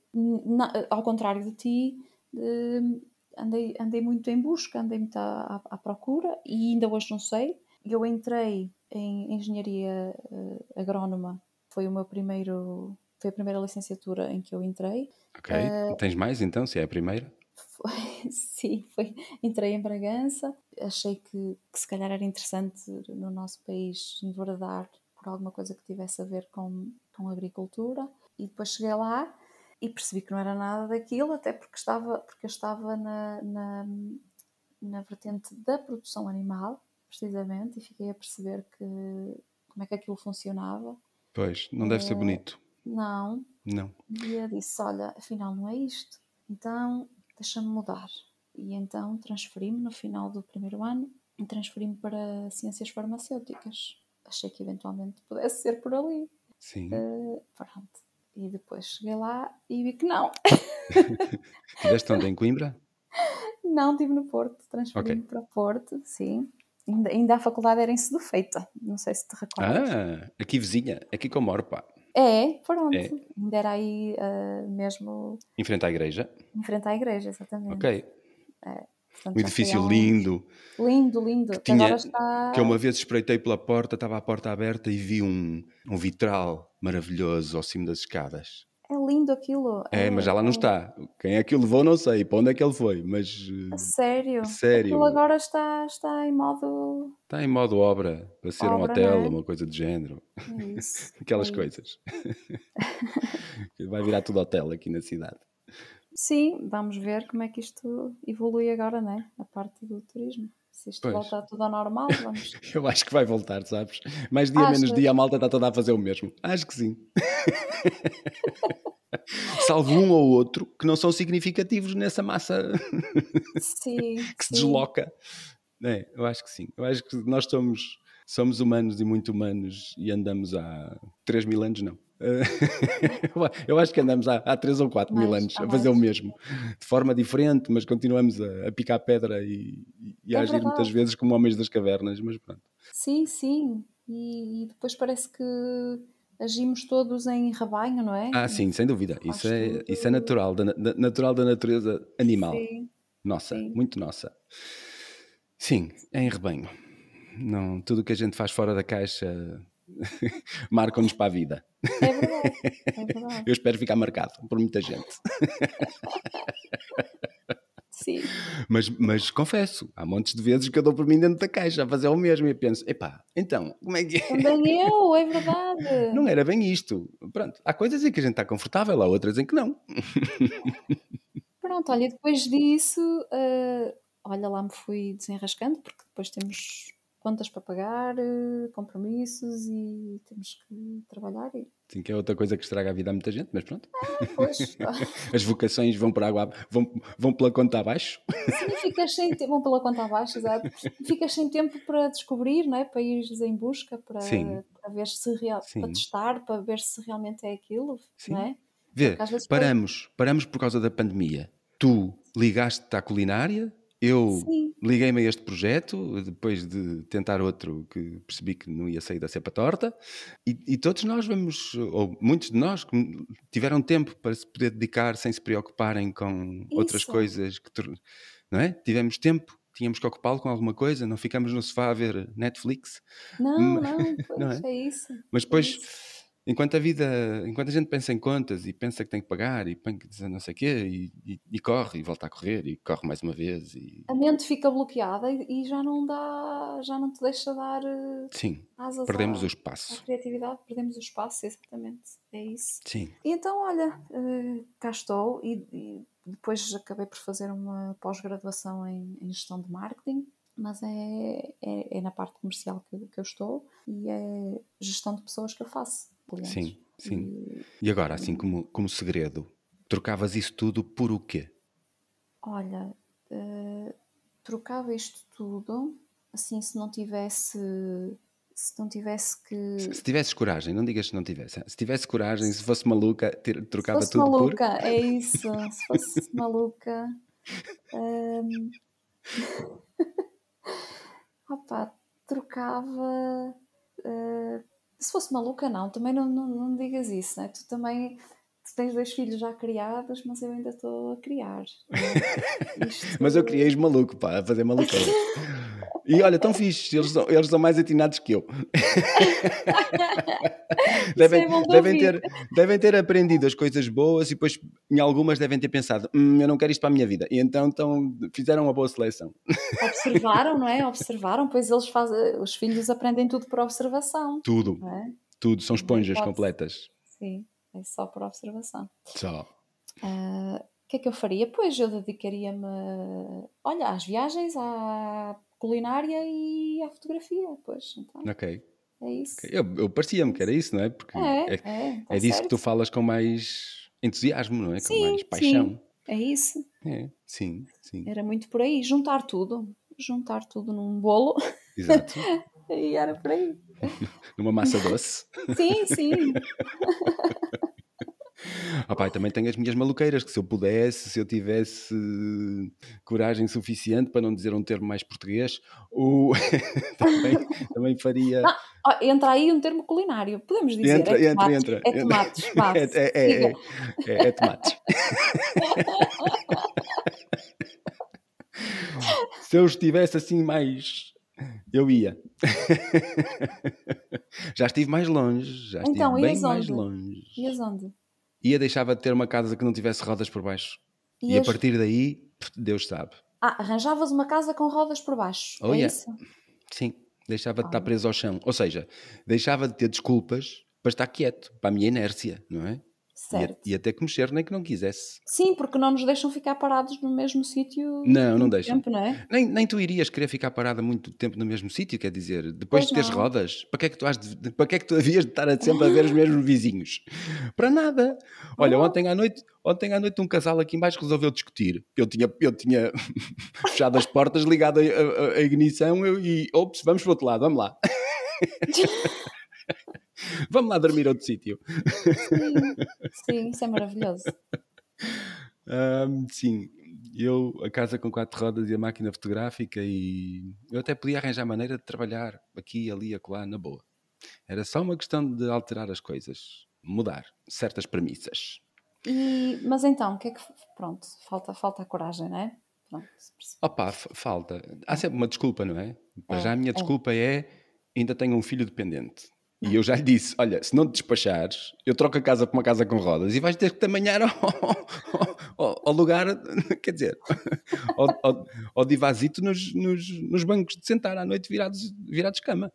ao contrário de ti, eh, andei, andei muito em busca, andei muito à, à- à procura e ainda hoje não sei. Eu entrei em engenharia agrónoma, foi o meu primeiro, foi a primeira licenciatura em que eu entrei. Ok. Eh, Tens mais então, se é a primeira? Foi, sim, foi, entrei em Bragança, achei que, que se calhar era interessante no nosso país enverdar por alguma coisa que tivesse a ver com, com agricultura e depois cheguei lá e percebi que não era nada daquilo, até porque estava, porque eu estava na, na, na vertente da produção animal, precisamente, e fiquei a perceber que como é que aquilo funcionava. Pois, não deve ser Eh, bonito. Não, Não. e eu disse: Olha, afinal não é isto, então deixa-me mudar. E então transferi-me no final do primeiro ano e transferi-me para Ciências Farmacêuticas. Achei que eventualmente pudesse ser por ali. Sim. Eh, pronto. E depois cheguei lá e vi que não. Tiveste onde? Em Coimbra? Não, estive no Porto. Transferi-me Ok. para Porto, sim. Ainda, ainda a faculdade era em Feita. Não sei se te recordas. Ah, aqui vizinha, aqui que eu moro, pá. É, pronto. É. Ainda era aí eh, mesmo Em frente à igreja. em frente à igreja, exatamente. Ok. Portanto, Um edifício uns- lindo. Lindo, lindo. Que tinha- está... Que eu uma vez espreitei pela porta, estava a porta aberta e vi um, um vitral maravilhoso ao cimo das escadas. É lindo aquilo. É, mas já lá não está. Quem é que o levou, não sei. Para onde é que ele foi? Mas A sério. sério. Aquilo agora está, está em modo. está em modo obra, para ser um Obra, hotel, não é? uma coisa de género. É isso. Aquelas é coisas. Vai virar tudo hotel aqui na cidade. Sim, vamos ver como é que isto evolui agora, né? A parte do turismo. Se isto Pois. voltar tudo ao normal, vamos. Eu acho que vai voltar, sabes? Mais dia, menos dia, a malta está toda a fazer o mesmo. Acho que sim. Salvo um ou outro que não são significativos nessa massa Sim. que se sim. desloca. É, eu acho que sim. Eu acho que nós somos, somos humanos e muito humanos e andamos há 3 mil anos, não. Eu acho que andamos há, há 3 ou 4 mil Mais, anos há a fazer o mais. mesmo, de forma diferente, mas continuamos a, a picar pedra e, e É a agir muitas verdade. vezes como homens das cavernas. Mas pronto, Sim, sim. e, e depois parece que agimos todos em rebanho, não é? Ah, sim, sem dúvida. Isso é, tudo. isso é natural, da, da- natural da natureza animal. Sim, Nossa, sim. muito nossa. Sim, é em rebanho. Não, tudo o que a gente faz fora da caixa marca-nos para a vida. é verdade, é verdade. Eu espero ficar marcado por muita gente. Sim, Mas, mas confesso, há montes de vezes que eu dou por mim dentro da caixa a fazer o mesmo e penso, epá, então, como é que é? também eu, é verdade. Não era bem isto. Pronto, há coisas em que a gente está confortável, há outras em que não. Pronto, olha, depois disso, eh, olha, lá me fui desenrascando, porque depois temos contas para pagar, eh, compromissos e temos que trabalhar. E Sim, que é outra coisa que estraga a vida a muita gente, mas pronto. depois, As vocações vão por água, vão, vão pela conta abaixo. sim, ficas sem tempo, vão pela conta abaixo, exato. Ficas sem tempo para descobrir, não é? para ires em busca, para, para ver se real, Sim. para testar, para ver se realmente é aquilo, Sim. não é? Vê, paramos, paramos por causa da pandemia. Tu ligaste-te à culinária, eu liguei-me a este projeto, depois de tentar outro que percebi que não ia sair da cepa torta, e, e todos nós vamos, ou muitos de nós, que tiveram tempo para se poder dedicar sem se preocuparem com outras Isso. coisas, que, não é? Tivemos tempo, tínhamos que ocupá-lo com alguma coisa, não ficamos no sofá a ver Netflix, não, não, pois, não é? é isso. mas depois, isso. Enquanto a vida, enquanto a gente pensa em contas e pensa que tem que pagar e pensa que dizer não sei o quê, e, e- e corre e volta a correr e corre mais uma vez e A mente fica bloqueada e, já não dá, já não te deixa dar eh, sim, asas perdemos à, o espaço. criatividade, perdemos o espaço, exatamente, é isso. Sim, E então, olha, eh, cá estou e, e depois acabei por fazer uma pós-graduação em, em gestão de marketing, mas é, é, é na parte comercial que, que eu estou e é gestão de pessoas que eu faço. Sim, sim. E, agora, assim como, como segredo, trocavas isso tudo por o quê? olha, eh, trocava isto tudo, assim, se não tivesse, se não tivesse que... Se, se tivesses coragem, não digas que não tivesse. Se tivesse coragem, se fosse maluca, ter- Se trocava fosse tudo maluca, é isso. Se fosse maluca. hum, Opa, trocava. eh, se fosse maluca, não. Também não, não, não digas isso, né? Tu também tu tens dois filhos já criados, mas eu ainda estou a criar. né? Isto-. Mas eu criei-os maluco, pá, a fazer maluqueira. E olha, tão fixe, eles são, eles são mais atinados que eu. devem, é devem, ter, devem ter aprendido as coisas boas e depois em algumas devem ter pensado: "Hum, eu não quero isto para a minha vida. E então, então fizeram uma boa seleção. Observaram, não é? Observaram, pois eles fazem. Os filhos aprendem tudo por observação, Tudo, é? tudo, são esponjas completas. Sim, é só por observação. Só. Ah, O que é que eu faria? Pois eu dedicaria-me, olha, às viagens, à culinária e à fotografia, pois, então, Ok. é isso. ok. Eu, eu parecia-me que era isso, não é? Porque É, é, é, tá é disso que certo. tu falas com mais entusiasmo, não é? Com Sim, mais paixão. É isso, É, sim, sim. era muito por aí, juntar tudo, juntar tudo num bolo Exato. e era por aí. Numa massa doce. Sim, sim, Ah, pá, também tenho as minhas maluqueiras, que se eu pudesse, se eu tivesse coragem suficiente, para não dizer um termo mais português, o... também, também faria. Não, Ó, entra aí um termo culinário, podemos dizer, Entra, é entra, tomates, entra, é tomates, É, é, é, é, é, tomates. se eu estivesse assim mais. Eu ia. já estive mais longe, já estive Então, bem mais onde? longe. Ias onde? Ia deixava de ter uma casa que não tivesse rodas por baixo. E a Ias- partir daí, Deus sabe. Ah, arranjavas uma casa com rodas por baixo, Oh, é yeah. isso? Sim, deixava de estar Ah. preso ao chão. Ou seja, deixava de ter desculpas para estar quieto, para a minha inércia, não é? Certo. ia ter que mexer nem que não quisesse. Sim, porque não nos deixam ficar parados no mesmo sítio Não, não deixam. tempo, não é? Nem, nem tu irias querer ficar parada muito tempo no mesmo sítio, quer dizer, depois Pois de teres não. rodas, para que é que tu has de, para que é que tu havias de estar sempre a ver os mesmos vizinhos? Para nada. Olha, Não. ontem à noite, ontem à noite um casal aqui embaixo resolveu discutir. Eu tinha, eu tinha fechado as portas, ligado a, a- a ignição eu- e, ops, vamos para o outro lado, vamos lá. Vamos lá dormir a outro sítio. Sim, sim, isso é maravilhoso. Ahm, sim, eu, a casa com quatro rodas e a máquina fotográfica, e eu até podia arranjar maneira de trabalhar aqui, ali, acolá, na boa. Era só uma questão de alterar as coisas, mudar certas premissas. E, mas então, o que é que. Pronto, falta, falta a coragem, não é? Pronto. Opa, falta. Há sempre uma desculpa, não é? Para É, já a minha é. desculpa é ainda tenho um filho dependente. E eu já lhe disse: olha, se não te despachares, eu troco a casa por uma casa com rodas e vais ter que tamanhar ao, ao- ao lugar, quer dizer, ao, ao, ao divasito nos, nos, nos bancos de sentar à noite virados, virados cama.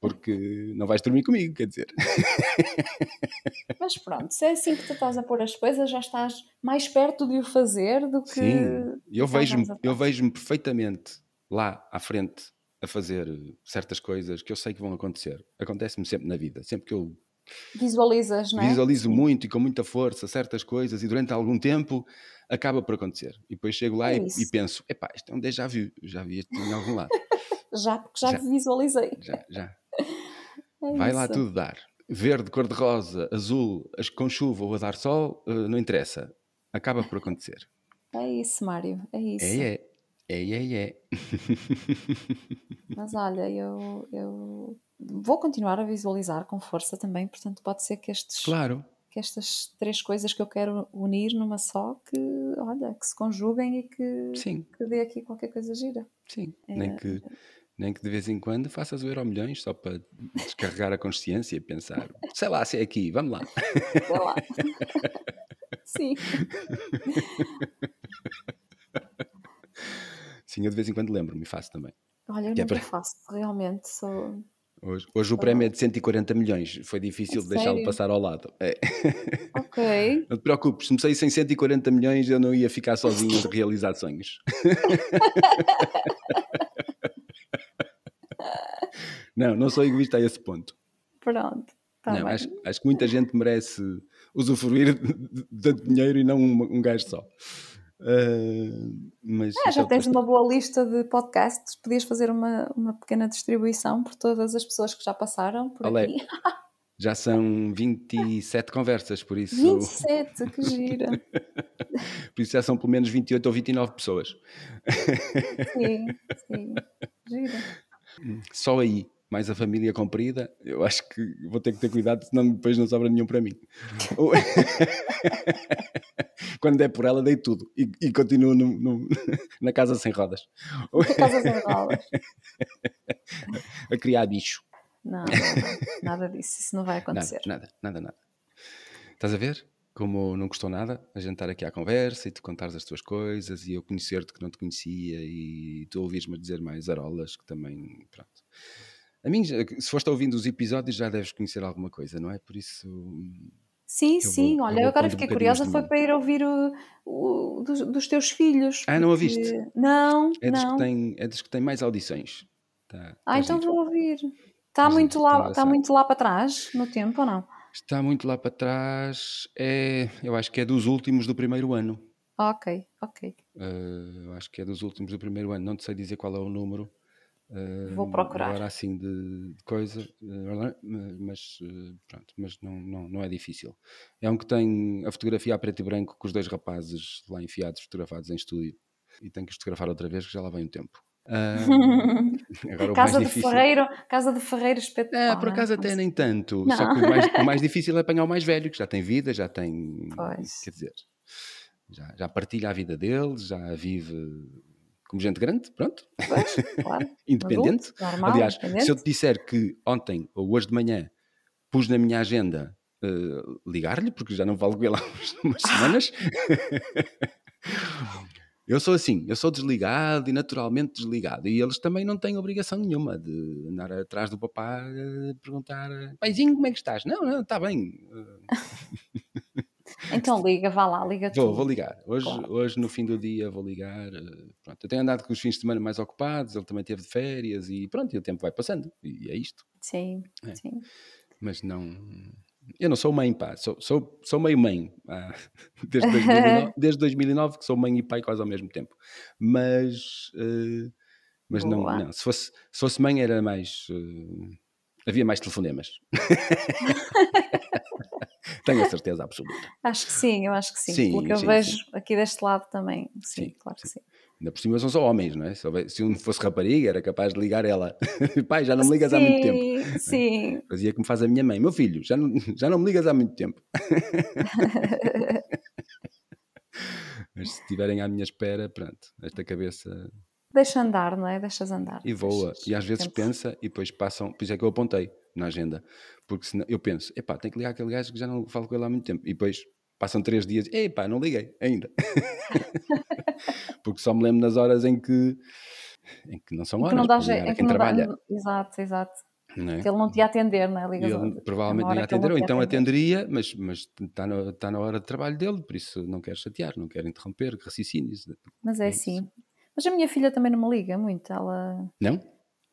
Porque não vais dormir comigo, quer dizer. Mas pronto, se é assim que tu estás a pôr as coisas, já estás mais perto de o fazer do que. Sim, eu vejo-me vejo perfeitamente lá à frente a fazer certas coisas que eu sei que vão acontecer. Acontece-me sempre na vida, sempre que eu Visualizas, não é? visualizo muito e com muita força certas coisas e durante algum tempo acaba por acontecer. E depois chego lá É e, e penso, epá, isto é um déjà vu, já vi isto em algum lado. Já, porque já, Já. visualizei. Já, já. É Vai lá isso. tudo dar. Verde, cor-de-rosa, azul, com chuva ou a dar sol, eh, não interessa. Acaba por acontecer. É isso, Mário, é isso. É, é. É, é, é. Mas olha, eu, eu vou continuar a visualizar com força também, portanto, pode ser que, estes, Claro. que estas três coisas que eu quero unir numa só, que, olha, que se conjuguem e que, Sim, que dê aqui qualquer coisa gira. sim. É. Nem, que, nem que de vez em quando faças o euro milhões só para descarregar a consciência e pensar, sei lá, se é aqui, vamos lá. Sei lá. Sim. Sim, eu de vez em quando lembro-me e faço também. Olha, eu Que é para- faço, realmente. Sou... Hoje, hoje o prémio é de 140 milhões, foi difícil deixá-lo passar ao lado. É. Ok. Não te preocupes, se me saíssem 140 milhões eu não ia ficar sozinho de realizar sonhos. não, não sou egoísta a esse ponto. Pronto. Tá não, bem. acho, acho que muita gente merece usufruir de de tanto dinheiro e não um, um gajo só. Ah, mas Ah, já é tens uma boa lista de podcasts. Podias fazer uma, uma pequena distribuição por todas as pessoas que já passaram por Olé. aqui. Já são 27 conversas, por isso, 27, que gira. por isso já são pelo menos 28 ou 29 pessoas. Sim, sim. Gira. Só aí, mais a família comprida, eu acho que vou ter que ter cuidado, senão depois não sobra nenhum para mim. Quando der por ela, dei tudo e, e continuo no- no- na casa sem rodas Por casas em rodas. a criar bicho. Não, nada disso. Isso não vai Nada, acontecer. nada, nada, nada. Estás a ver? Como não custou nada a gente estar aqui à conversa e tu contares as tuas coisas e eu conhecer-te que não te conhecia e tu ouvires-me dizer mais arolas que também, pronto. A mim, já- se foste ouvindo os episódios já deves conhecer alguma coisa, não é? Por isso, Sim, Eu sim. vou- Olha, eu agora fiquei bocadinhos curiosa. Foi para ir ouvir o, o- dos, dos teus filhos. Ah, não porque- ouviste? Não, é dos, não. que tem, é dos que tem mais audições. Tá, Ah, tá então giro. vou ouvir. Está Tá muito, lá, está muito lá para trás no tempo ou não? Está muito lá para trás. É, eu acho que é dos últimos do primeiro ano. Ok, ok. Uh, eu acho que é dos últimos do primeiro ano, não te sei dizer qual é o número. Uh, Vou procurar. Agora assim de, de coisa, uh, mas uh, pronto, mas não, não, não é difícil. É um que tem a fotografia a preto e branco com os dois rapazes lá enfiados, fotografados em estúdio. E tenho que os fotografar outra vez, que já lá vem o tempo. Uh, agora o Casa de. Ferreiro, Casa de Ferreiro espetacular. É, por acaso até nem tanto. Não. Só que o mais, o mais difícil é apanhar o mais velho, que já tem vida, já tem. Pois. Quer dizer, já, já partilha a vida dele, já vive como gente grande, pronto, Pois, claro. independente. Adulto, normal, Aliás, independente. se eu te disser que ontem ou hoje de manhã pus na minha agenda eh, ligar-lhe, porque já não com ele há umas semanas. Eu sou assim, eu sou desligado e naturalmente desligado. E eles também não têm obrigação nenhuma de andar atrás do papá eh, perguntar: paizinho, como é que estás? Não, não, está bem. Então liga, vá lá, liga Vou, tu. vou ligar. Hoje, Claro. hoje, no fim do dia, vou ligar. eh, Pronto, eu tenho andado com os fins de semana mais ocupados, ele também teve de férias e pronto, e o tempo vai passando. E é isto. Sim, É. sim. Mas não. Eu não sou mãe, pá. Sou, sou, sou meio mãe. ah, desde, 2009, desde 2009 que sou mãe e pai quase ao mesmo tempo. Mas. eh, mas não, não. Se fosse, se fosse mãe era mais. eh, havia mais telefonemas. Tenho a certeza absoluta. Acho que sim, eu acho que sim. Sim, Pelo que eu sim, vejo aqui deste lado também. Sim, Sim, claro que sim. Ainda por cima são só homens, não é? Se, um fosse rapariga, era capaz de ligar ela. Pai, já não me ligas há muito tempo. Sim, sim. Fazia como faz a minha mãe. Meu filho, já não, já não me ligas há muito tempo. Mas se estiverem à minha espera, pronto, esta cabeça Deixa andar, não é? Deixas andar. e voa. Deixas E às vezes tempo. pensa e depois passam. Por isso é que eu apontei na agenda. Porque senão, eu penso, epá, tenho que ligar aquele gajo que já não falo com ele há muito tempo. E depois passam três dias, epá, não liguei ainda. porque só me lembro nas horas em que, em que não são Em que horas. não dá para jeito. em que quem não dá- trabalha. Exato, exato. não é? Ele não te ia atender, não é? Ligas ele ao- provavelmente é não ia ele atender, ou então atender. atenderia, mas, mas está, na, está na hora de trabalho dele, por isso não quero chatear, não quero interromper raciocínios. Mas É é assim. Mas a minha filha também não me liga muito. Ela. Não?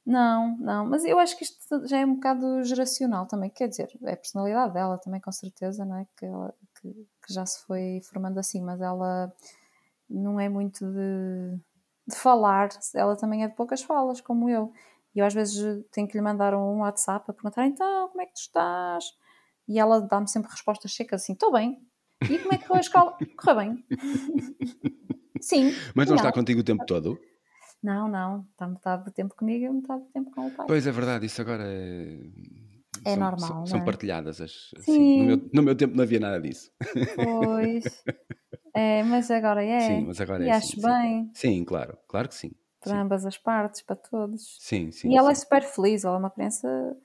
Não, não. Mas eu acho que isto já é um bocado geracional também. Quer dizer, é a personalidade dela também, com certeza, não é? Que, ela, que, que já se foi formando assim. Mas ela não é muito de, de falar. Ela também é de poucas falas, como eu. E eu às vezes tenho que lhe mandar um WhatsApp a perguntar: então, como é que tu estás? E ela dá-me sempre respostas secas assim: estou bem. E como é que foi a escola? Correu bem. Sim. Mas não, Não. está contigo o tempo todo? Não, não. Está metade do tempo comigo e metade do tempo com o pai. Pois é verdade, isso agora é. É são, normal, São, são é? partilhadas as. Sim. sim. No, meu, no meu tempo não havia nada disso. Pois. É, mas agora é. Sim, mas agora e é acho assim, sim. bem, Sim, claro, claro que sim. para Sim, ambas as partes, para todos. sim. sim, e ela é sim. super feliz, ela é uma criança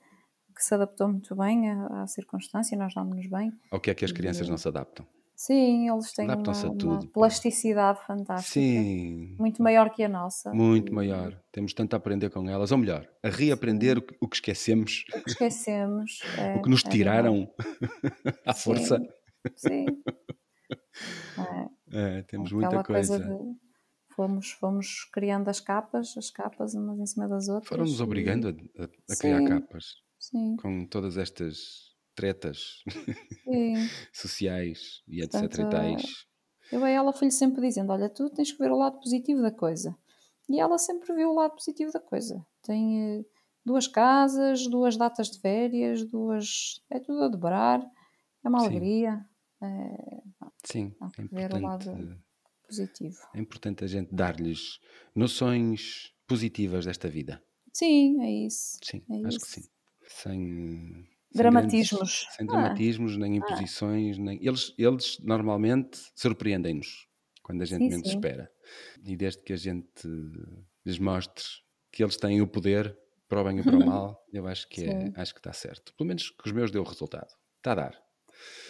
que se adaptou muito bem à, à circunstância, nós damos-nos bem. Ao que é que as crianças não se adaptam? Sim, eles têm uma, uma plasticidade fantástica. Sim. Muito maior que a nossa. Muito E maior. Temos tanto a aprender com elas, ou melhor, a reaprender o que, esquecemos, O que esquecemos. É, o que nos é tiraram à Sim. força. Sim. É, É, temos muita aquela coisa. de. Fomos, fomos criando as capas, as capas umas em cima das outras. Foram-nos e- obrigando a, a- a criar Sim. capas Sim, com todas estas tretas sociais e etc. Portanto, e tais. Eu a ela fui-lhe sempre dizendo: Olha, tu tens que ver o lado positivo da coisa. E ela sempre viu o lado positivo da coisa. Tem eh, duas casas, duas datas de férias, duas. É tudo a dobrar. É uma Sim. alegria. É Sim, há é ver o lado- positivo. é importante a gente dar-lhes noções positivas desta vida. Sim, é isso. Sim, É acho isso. que sim. Sem Dramatismos. grandes- sem Ah. dramatismos, nem imposições, nem. Eles, eles normalmente surpreendem-nos quando a gente Sim, menos sim. espera. E desde que a gente lhes mostre que eles têm o poder para o bem e para o mal, eu acho que, é, acho que está certo. Pelo menos que os meus deu resultado. Está a dar.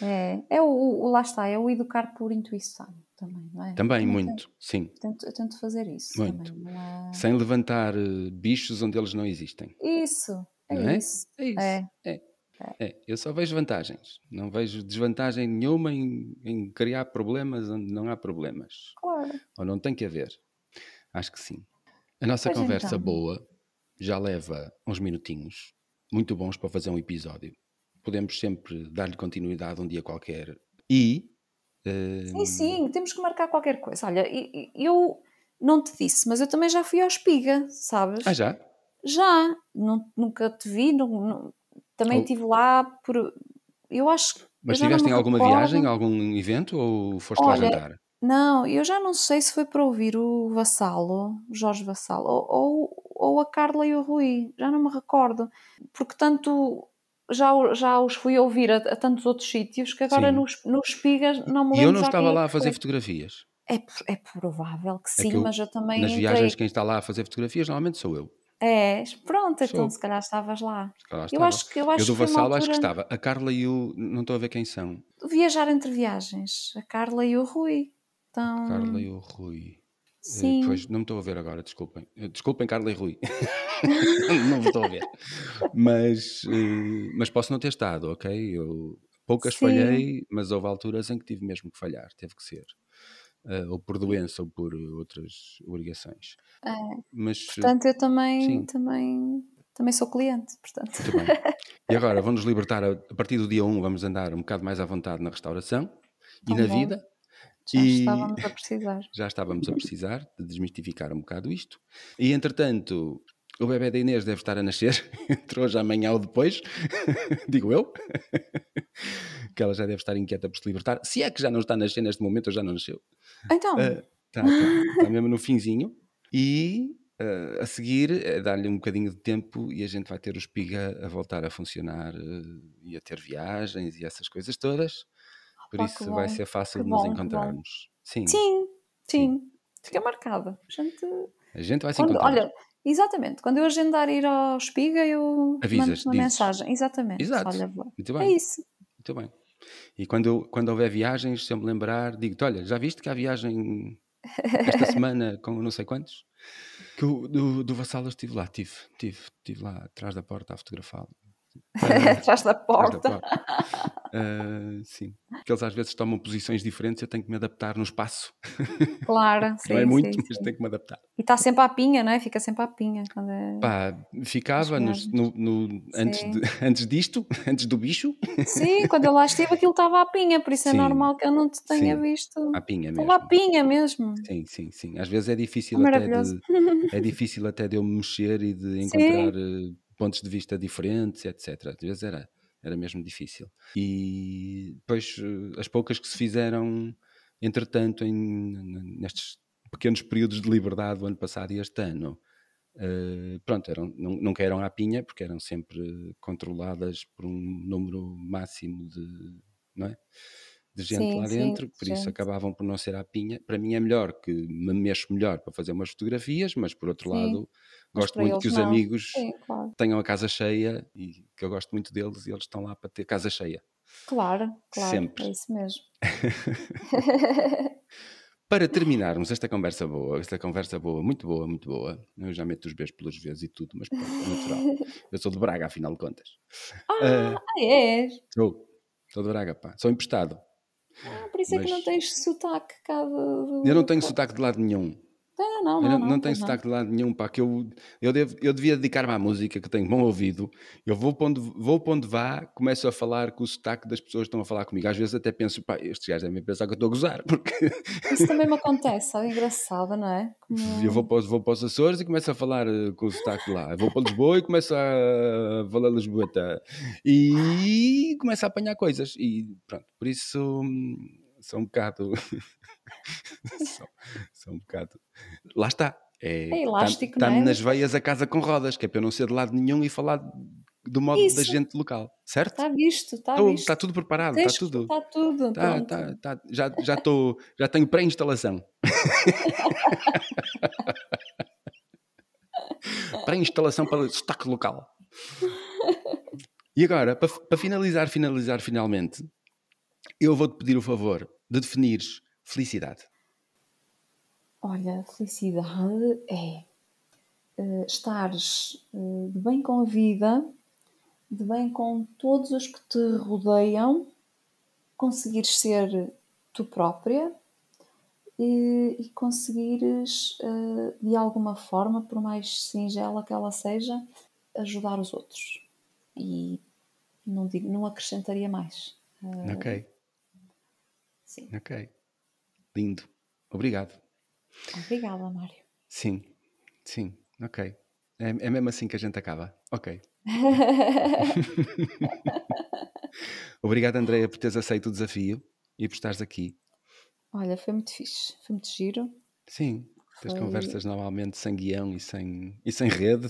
É, é o, o- lá está, é o educar por intuição também, não é? Também, Eu muito, sim. Tento, eu tento fazer isso Muito. também. É... Sem levantar eh, bichos onde eles não existem. Isso, é Não é? isso. É isso. É. É. É, eu só vejo vantagens. Não vejo desvantagem nenhuma em, em criar problemas onde não há problemas. Claro. Ou não tem que haver. Acho que sim. A nossa Pois conversa então. boa já leva uns minutinhos, muito bons para fazer um episódio. Podemos sempre dar-lhe continuidade um dia qualquer. E. eh, Sim, sim, temos que marcar qualquer coisa. Olha, eu não te disse, mas eu também já fui ao Espiga, sabes? Ah, já? Já, Não- nunca te vi, não- não- também estive lá por. Eu acho que. Mas estiveste em alguma recordo. viagem, algum evento ou foste lá Olha, jantar? Não, eu já não sei se foi para ouvir o Vassalo, Jorge Vassalo, ou, ou, ou a Carla e o Rui, já não me recordo, porque tanto já, já os fui ouvir a, a tantos outros sítios que agora Sim. nos, nos espigas não me lembro E eu não estava é lá a fazer fotografias. É, é provável que sim, que eu- mas eu também Nas entrei. viagens, quem está lá a fazer fotografias normalmente sou eu. É, pronto, então Sou. se calhar estavas lá. Calhar Eu estava. acho que eu acho eu do uma Vassalo acho que altura- estava. A Carla e o. Não estou a ver quem são. Viajar entre viagens, a Carla e o Rui. Então, A Carla e o Rui. Eh, sim. Pois, não me estou a ver agora, desculpem. Eh, Desculpem, Carla e Rui. não me estou a ver. Mas, eh, mas posso não ter estado, ok? Eu poucas Sim. falhei, mas houve alturas em que tive mesmo que falhar, teve que ser. Eh, ou por doença ou por outras obrigações. É. Mas, Portanto, eu também, Sim. também, também sou cliente, portanto. muito bem. E agora, vamos libertar, a, a partir do dia 1, vamos andar um bocado mais à vontade na restauração e Tão na bom. vida. Já E- estávamos a precisar. já estávamos a precisar de desmistificar um bocado isto. E entretanto, o bebê da Inês deve estar a nascer, entre hoje, amanhã ou depois, digo eu, que ela já deve estar inquieta por se libertar. Se é que já não está a nascer neste momento, ou já não nasceu. Então, Ah, Está tá, tá mesmo no finzinho. E uh, a seguir é dar-lhe um bocadinho de tempo e a gente vai ter o espiga a voltar a funcionar uh, e a ter viagens e essas coisas todas. Por Opa, isso vai ser fácil que de nos bom, encontrarmos. Sim, Sim, sim. Fica marcada. A gente a gente vai se Quando- encontrar. olha, exatamente. Quando eu agendar ir ao Espiga, eu Avisas, mando uma dizes. mensagem. Exatamente. Exato. Olha. Muito É bem, isso. muito bem. E quando, quando houver viagens, se eu me lembrar, digo-te: olha, já viste que há viagem esta semana com não sei quantos? Que o, do, do Vassal eu estive lá, estive, estive, estive lá atrás da porta a fotografá-lo. Atrás da porta. Ah, sim, porque eles às vezes tomam posições diferentes, eu tenho que me adaptar no espaço. Claro. Sim, não é muito, sim, mas sim. tenho que me adaptar. E está sempre à pinha, não é? Fica sempre à pinha. Quando é... Pá, ficava nos- no, no- antes, de- antes disto, antes do bicho, Sim, quando eu lá estive, aquilo estava à pinha, por isso é Sim. normal que eu não te tenha visto. à pinha mesmo. Estava à pinha mesmo. Sim, sim, sim. Às vezes é difícil É até de, é difícil até de eu me mexer e de encontrar eh, pontos de vista diferentes, etc. Às vezes era, era mesmo difícil. E depois eh, as poucas que se fizeram, entretanto, em, nestes pequenos períodos de liberdade do ano passado e este ano, eh, pronto, eram, não, nunca eram à pinha, porque eram sempre controladas por um número máximo de, não é? De gente Sim, lá sim, dentro, de por isso gente. acabavam por não ser à pinha. Para mim é melhor que me mexo melhor para fazer umas fotografias, mas por outro Sim, lado gosto muito que os não. amigos Sim, claro. tenham a casa cheia e que eu gosto muito deles e eles estão lá para ter casa cheia. Claro, claro. Sempre. É isso mesmo. Para terminarmos esta conversa boa, esta conversa boa, muito boa, muito boa, eu já meto os beijos pelos vezes e tudo, mas pronto, é natural. Eu sou de Braga, afinal de contas. Ah, ah, é? Sou, sou de Braga, pá. Sou emprestado. Ah, por isso é que não tens sotaque cá do... Eu não tenho sotaque de lado nenhum. Não, não, não. não, não, tenho sotaque de lado nenhum, pá, que eu, eu, devo, eu devia dedicar-me à música, que tenho bom ouvido. Eu vou para, onde, vou para onde vá, começo a falar com o sotaque das pessoas que estão a falar comigo. Às vezes até penso, pá, estes gajos devem pensar que eu estou a gozar, porque Isso também me acontece, é engraçado, não é? Como- eu vou para, os, vou para os Açores e começo a falar eh, com o sotaque de lá. Eu vou para Lisboa e começo a falar Lisboeta. E começo a apanhar coisas. E pronto, por isso sou um bocado. sou, sou um bocado. Lá está. É, É elástico, Está-me não é? nas veias a casa com rodas, que é para eu não ser de lado nenhum e falar do modo da Isso. gente local. Certo? Está visto, está Estou- visto. Está tudo preparado, está tudo. Está tudo. Tá, tá, tá. Já, já, estou, já tenho pré-instalação. pré-instalação para o sotaque local. E agora, para, para finalizar, finalizar finalmente, eu vou-te pedir o favor de definires felicidade. Olha, felicidade é eh, estares eh, de bem com a vida, de bem com todos os que te rodeiam, conseguires ser tu própria e, e conseguires, eh, de alguma forma, por mais singela que ela seja, ajudar os outros. E não, digo, não acrescentaria mais. Ok, sim. ok. Lindo. Obrigado. Obrigada, Mário. Sim, sim, ok. É, é mesmo assim que a gente acaba. Ok. Obrigado, Andreia, por teres aceito o desafio e por estares aqui. Olha, foi muito fixe, foi muito giro. Sim, as Foi- conversas normalmente sem guião e sem, e sem rede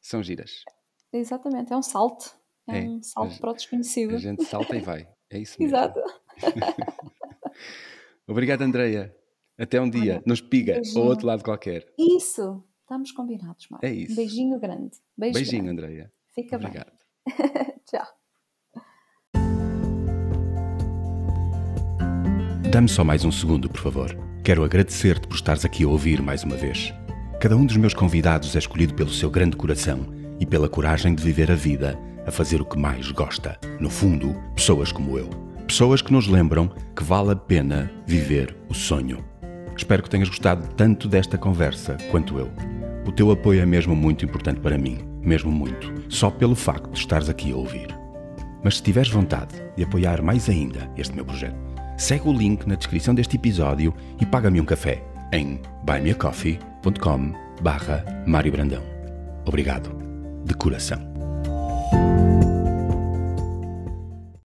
são giras. Exatamente, é um salto. É, É, um salto a- para o desconhecido. A gente salta e vai. É isso mesmo. Exato. Obrigado, Andreia. Até um dia, Olha, nos piga, beijinho. ou outro lado qualquer. Isso, estamos combinados, Mário. É isso. Um beijinho grande. Beijo Beijinho, grande. Andreia. Fica Obrigado. bem. Tchau. Dá-me só mais um segundo, por favor. Quero agradecer-te por estares aqui a ouvir mais uma vez. Cada um dos meus convidados é escolhido pelo seu grande coração e pela coragem de viver a vida a fazer o que mais gosta. No fundo, pessoas como eu. Pessoas que nos lembram que vale a pena viver o sonho. Espero que tenhas gostado tanto desta conversa quanto eu. O teu apoio é mesmo muito importante para mim, mesmo muito, só pelo facto de estares aqui a ouvir. Mas se tiveres vontade de apoiar mais ainda este meu projeto, segue o link na descrição deste episódio e paga-me um café em buymeacoffee.com barra Mário Brandão. Obrigado, de coração.